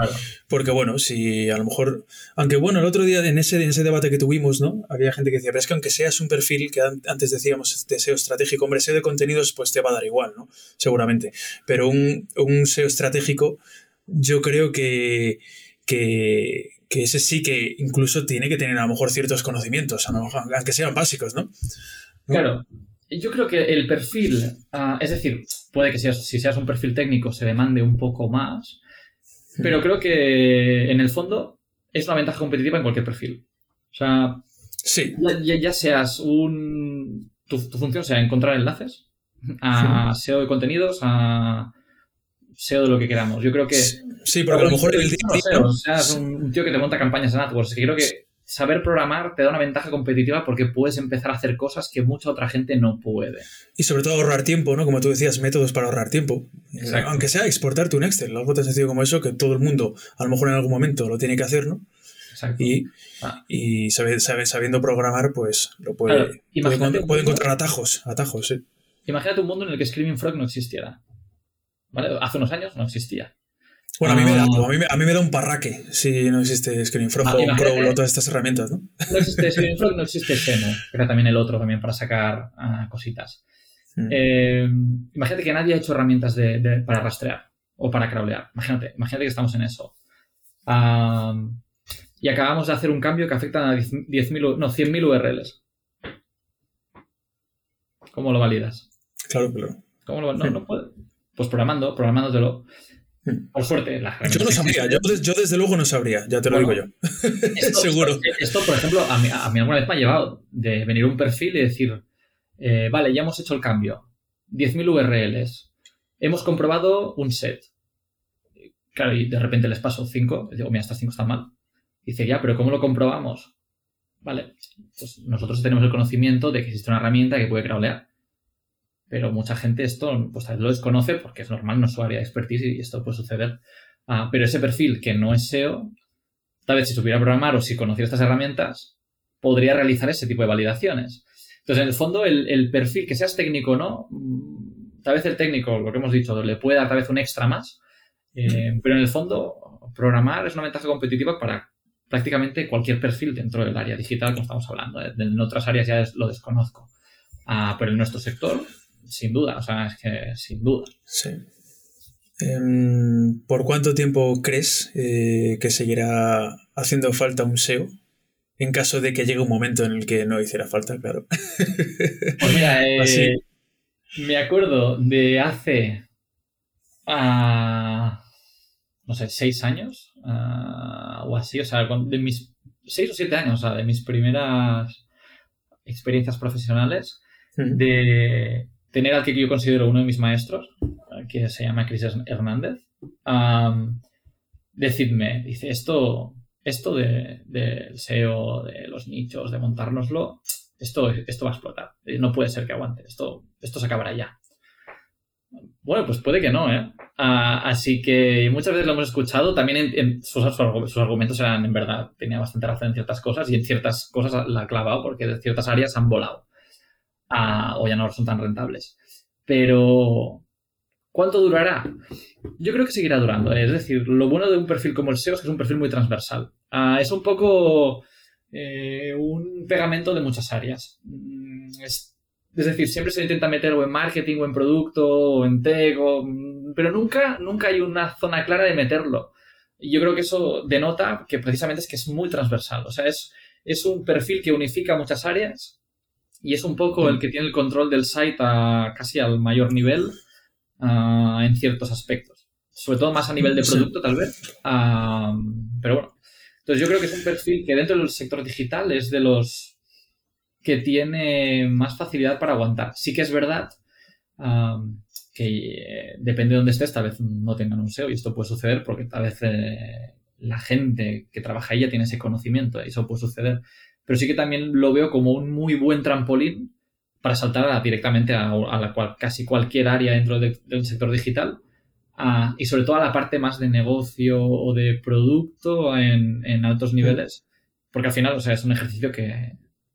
Speaker 2: porque, bueno, si a lo mejor. Aunque bueno, el otro día en ese, en ese debate que tuvimos, ¿no? Había gente que decía, pero es que aunque seas un perfil que antes decíamos de SEO estratégico, hombre, SEO de contenidos, pues te va a dar igual, ¿no? Seguramente. Pero un, un SEO estratégico, yo creo que que, ese sí que incluso tiene que tener a lo mejor ciertos conocimientos, aunque sean básicos, ¿no?
Speaker 4: Claro. Yo creo que el perfil, ah, es decir, puede que seas, si seas un perfil técnico se demande un poco más, pero creo que en el fondo es una ventaja competitiva en cualquier perfil. O sea,
Speaker 2: sí.
Speaker 4: ya, seas un... Tu, función sea encontrar enlaces a SEO de contenidos, a SEO de lo que queramos. Yo creo que
Speaker 2: Sí, porque a lo mejor el día
Speaker 4: o sea, es un, tío que te monta campañas en AdWords. Que creo que saber programar te da una ventaja competitiva porque puedes empezar a hacer cosas que mucha otra gente no puede.
Speaker 2: Y sobre todo ahorrar tiempo, ¿no? Como tú decías, métodos para ahorrar tiempo.
Speaker 4: Exacto.
Speaker 2: Aunque sea exportarte un Excel, algo tan sencillo como eso, que todo el mundo a lo mejor en algún momento lo tiene que hacer, ¿no?
Speaker 4: Exacto.
Speaker 2: Y,
Speaker 4: Ah.
Speaker 2: y sabe- sabe- sabiendo programar, pues lo puede,
Speaker 4: Claro,
Speaker 2: puede, puede encontrar atajos, atajos, sí.
Speaker 4: Imagínate un mundo en el que Screaming Frog no existiera. ¿Vale? Hace unos años no existía.
Speaker 2: Bueno, a mí, me da,
Speaker 4: Ah.
Speaker 2: a, mí, me- a mí me da un parraque si no existe Screen Frog
Speaker 4: Ah,
Speaker 2: o. Crawl o todas estas herramientas, ¿no? [LAUGHS]
Speaker 4: No existe Screaming Frog, no existe Semo, que era también el otro también para sacar ah, cositas. Eh, imagínate que nadie ha hecho herramientas de- de- para rastrear o para crawlear. Imagínate, imagínate que estamos en eso. Y acabamos de hacer un cambio que afecta a 10 10.000, u- no, 100.000 URLs. ¿Cómo lo validas?
Speaker 2: Claro, claro.
Speaker 4: ¿Cómo lo No, no puede. Pues programando, programándotelo.
Speaker 2: Hmm.
Speaker 4: Por suerte, las
Speaker 2: Yo no sabría, yo, des- yo desde luego no sabría, ya te lo
Speaker 4: Bueno,
Speaker 2: digo yo. [LAUGHS]
Speaker 4: Esto,
Speaker 2: Seguro.
Speaker 4: Esto, por ejemplo, a mí, a mí alguna vez me ha llevado de venir un perfil y decir, eh, vale, ya hemos hecho el cambio. 10.000 URLs. Hemos comprobado un set. Claro, y de repente les paso 5. Digo, mira, estas 5 están mal. Dice, ya, pero ¿cómo lo comprobamos? Vale, pues nosotros tenemos el conocimiento de que existe una herramienta que puede crawlear. Pero mucha gente esto pues, tal vez lo desconoce porque es normal, no es su área de expertise y esto puede suceder. Ah, pero ese perfil que no es SEO, tal vez si supiera programar o si conociera estas herramientas, podría realizar ese tipo de validaciones. Entonces, en el fondo, el, el perfil, que seas técnico o no, mm, tal vez el técnico, lo que hemos dicho, le puede dar tal vez un extra más, eh, pero en el fondo, programar es una ventaja competitiva para prácticamente cualquier perfil dentro del área digital, como estamos hablando. ¿eh? En otras áreas ya es- lo desconozco. Ah, pero en nuestro sector, sin duda, o sea, es que sin duda.
Speaker 2: Sí. Em, ¿Por cuánto tiempo crees eh, que seguirá haciendo falta un SEO? En caso de que llegue un momento en el que no hiciera falta, claro. [LAUGHS]
Speaker 4: Pues mira, eh,
Speaker 2: Así.
Speaker 4: me acuerdo de hace, ah, no sé, seis años ah, o así, o sea, de mis seis o siete años, o sea, de mis primeras experiencias profesionales, de tener al que yo considero uno de mis maestros, que se llama Chris Hernández, am, decidme, dice, esto, esto de, del SEO, de los nichos, de montárnoslo, esto, esto va a explotar. Eh, No puede ser que aguante. Esto, esto se acabará ya. Bueno, pues puede que no, ¿eh? Ah, así que muchas veces lo hemos escuchado. También sus, sus argumentos eran, en verdad, tenía bastante razón en ciertas cosas y en ciertas cosas la ha clavado porque de ciertas áreas han volado. O ya no son tan rentables. Pero, ¿cuánto durará? Yo creo que seguirá durando. ¿eh? Es decir, lo bueno de un perfil como el SEO es que es un perfil muy transversal. Ah, es un poco eh, un pegamento de muchas áreas. Mm, Es, decir, siempre se intenta meter o en marketing, o en producto, o en tech, mm, pero nunca, nunca hay una zona clara de meterlo. Y yo creo que eso denota que precisamente es que es muy transversal. O sea, es, es un perfil que unifica muchas áreas y es un poco el que tiene el control del site a casi al mayor nivel ah, en ciertos aspectos. Sobre todo más a nivel de
Speaker 2: Sí.
Speaker 4: producto, tal vez. Ah, pero bueno. Entonces yo creo que es un perfil que dentro del sector digital es de los que tiene más facilidad para aguantar. Sí que es verdad ah, que eh, depende de dónde estés, tal vez no tengan un SEO y esto puede suceder porque tal vez eh, la gente que trabaja ahí ya tiene ese conocimiento y eso puede suceder. Pero sí que también lo veo como un muy buen trampolín para saltar a- directamente a, a la cual, casi cualquier área dentro de- del sector digital a- y sobre todo a la parte más de negocio o de producto en, en altos niveles. Porque al final, o sea, es un ejercicio que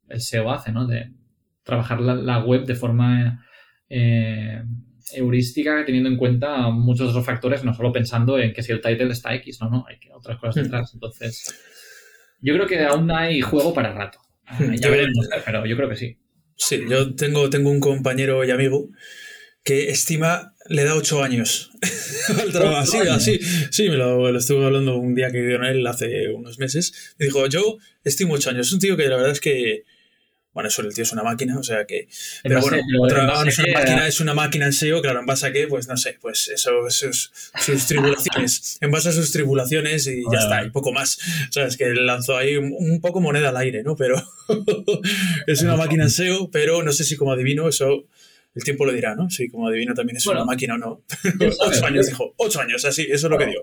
Speaker 4: el SEO hace, ¿no? De trabajar la, la web de forma eh, heurística, teniendo en cuenta muchos otros factores, no solo pensando en que si el title está X, no, no, hay que- otras cosas
Speaker 2: Mm.
Speaker 4: detrás. Entonces, yo creo que aún hay juego para rato. [LAUGHS] Ya veremos, pero yo creo que sí.
Speaker 2: Sí, yo tengo, tengo un compañero y amigo que estima, le da ocho años [LAUGHS] al trabajo.
Speaker 4: Años.
Speaker 2: así, sí, me lo, lo estuve hablando un día que viví con él hace unos meses. Me dijo, yo estimo ocho años. Es un tío que la verdad es que, bueno, eso el tío es una máquina, o sea que... Pero
Speaker 4: base-
Speaker 2: bueno,
Speaker 4: pero
Speaker 2: otra- es una máquina, es una máquina en SEO, claro, en base a qué, pues no sé, pues eso, sus, sus tribulaciones, [LAUGHS] en base a sus tribulaciones y ya está, y poco más. O sea, es que lanzó ahí un, un poco moneda al aire, ¿no? Pero [LAUGHS] es una máquina en SEO, pero no sé si como adivino eso El tiempo lo dirá, ¿no? Sí, como adivino también es
Speaker 4: Bueno.
Speaker 2: una máquina o no. [LAUGHS] Ocho años, dijo. Ocho años, así, eso es lo que digo.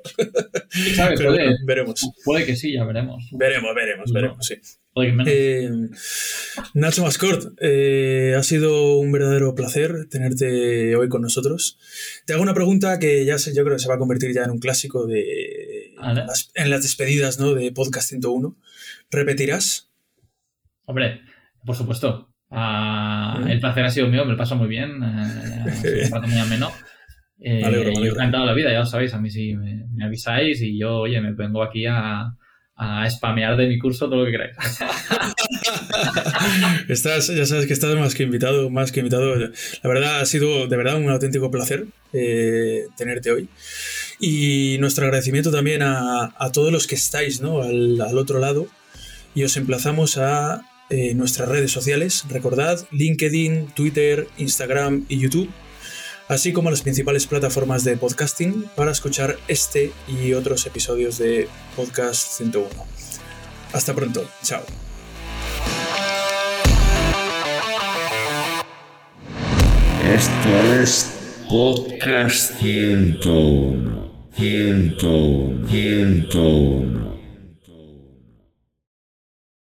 Speaker 4: ¿Quién sabe?
Speaker 2: Pero
Speaker 4: Puede,
Speaker 2: bueno, veremos.
Speaker 4: puede que sí, ya veremos.
Speaker 2: Veremos, veremos,
Speaker 4: No.
Speaker 2: veremos, sí.
Speaker 4: Puede que menos.
Speaker 2: Eh, Nacho Mascort, eh, ha sido un verdadero placer tenerte hoy con nosotros. Te hago una pregunta que ya sé, yo creo que se va a convertir ya en un clásico de en las despedidas ¿no? de Podcast 101. ¿Repetirás?
Speaker 4: Hombre, por supuesto. Ah. El placer ha sido mío, me lo paso muy bien. [LAUGHS] ha sido un rato muy ameno. Eh,
Speaker 2: alegro,
Speaker 4: encantado la vida, ya lo sabéis. A mí sí me, me avisáis y yo, oye, me vengo aquí a, a spamear de mi curso todo lo que queráis. [LAUGHS]
Speaker 2: Estás, ya sabes que estás más que invitado, más que invitado. La verdad ha sido de verdad un auténtico placer eh, tenerte hoy. Y nuestro agradecimiento también a, a todos los que estáis ¿no? al, al otro lado. Y os emplazamos a eh, nuestras redes sociales. Recordad LinkedIn, Twitter, Instagram y YouTube. Así como las principales plataformas de podcasting para escuchar este y otros episodios de Podcast 101. Hasta pronto. Chao.
Speaker 5: Esto es Podcast 101. 101. 101.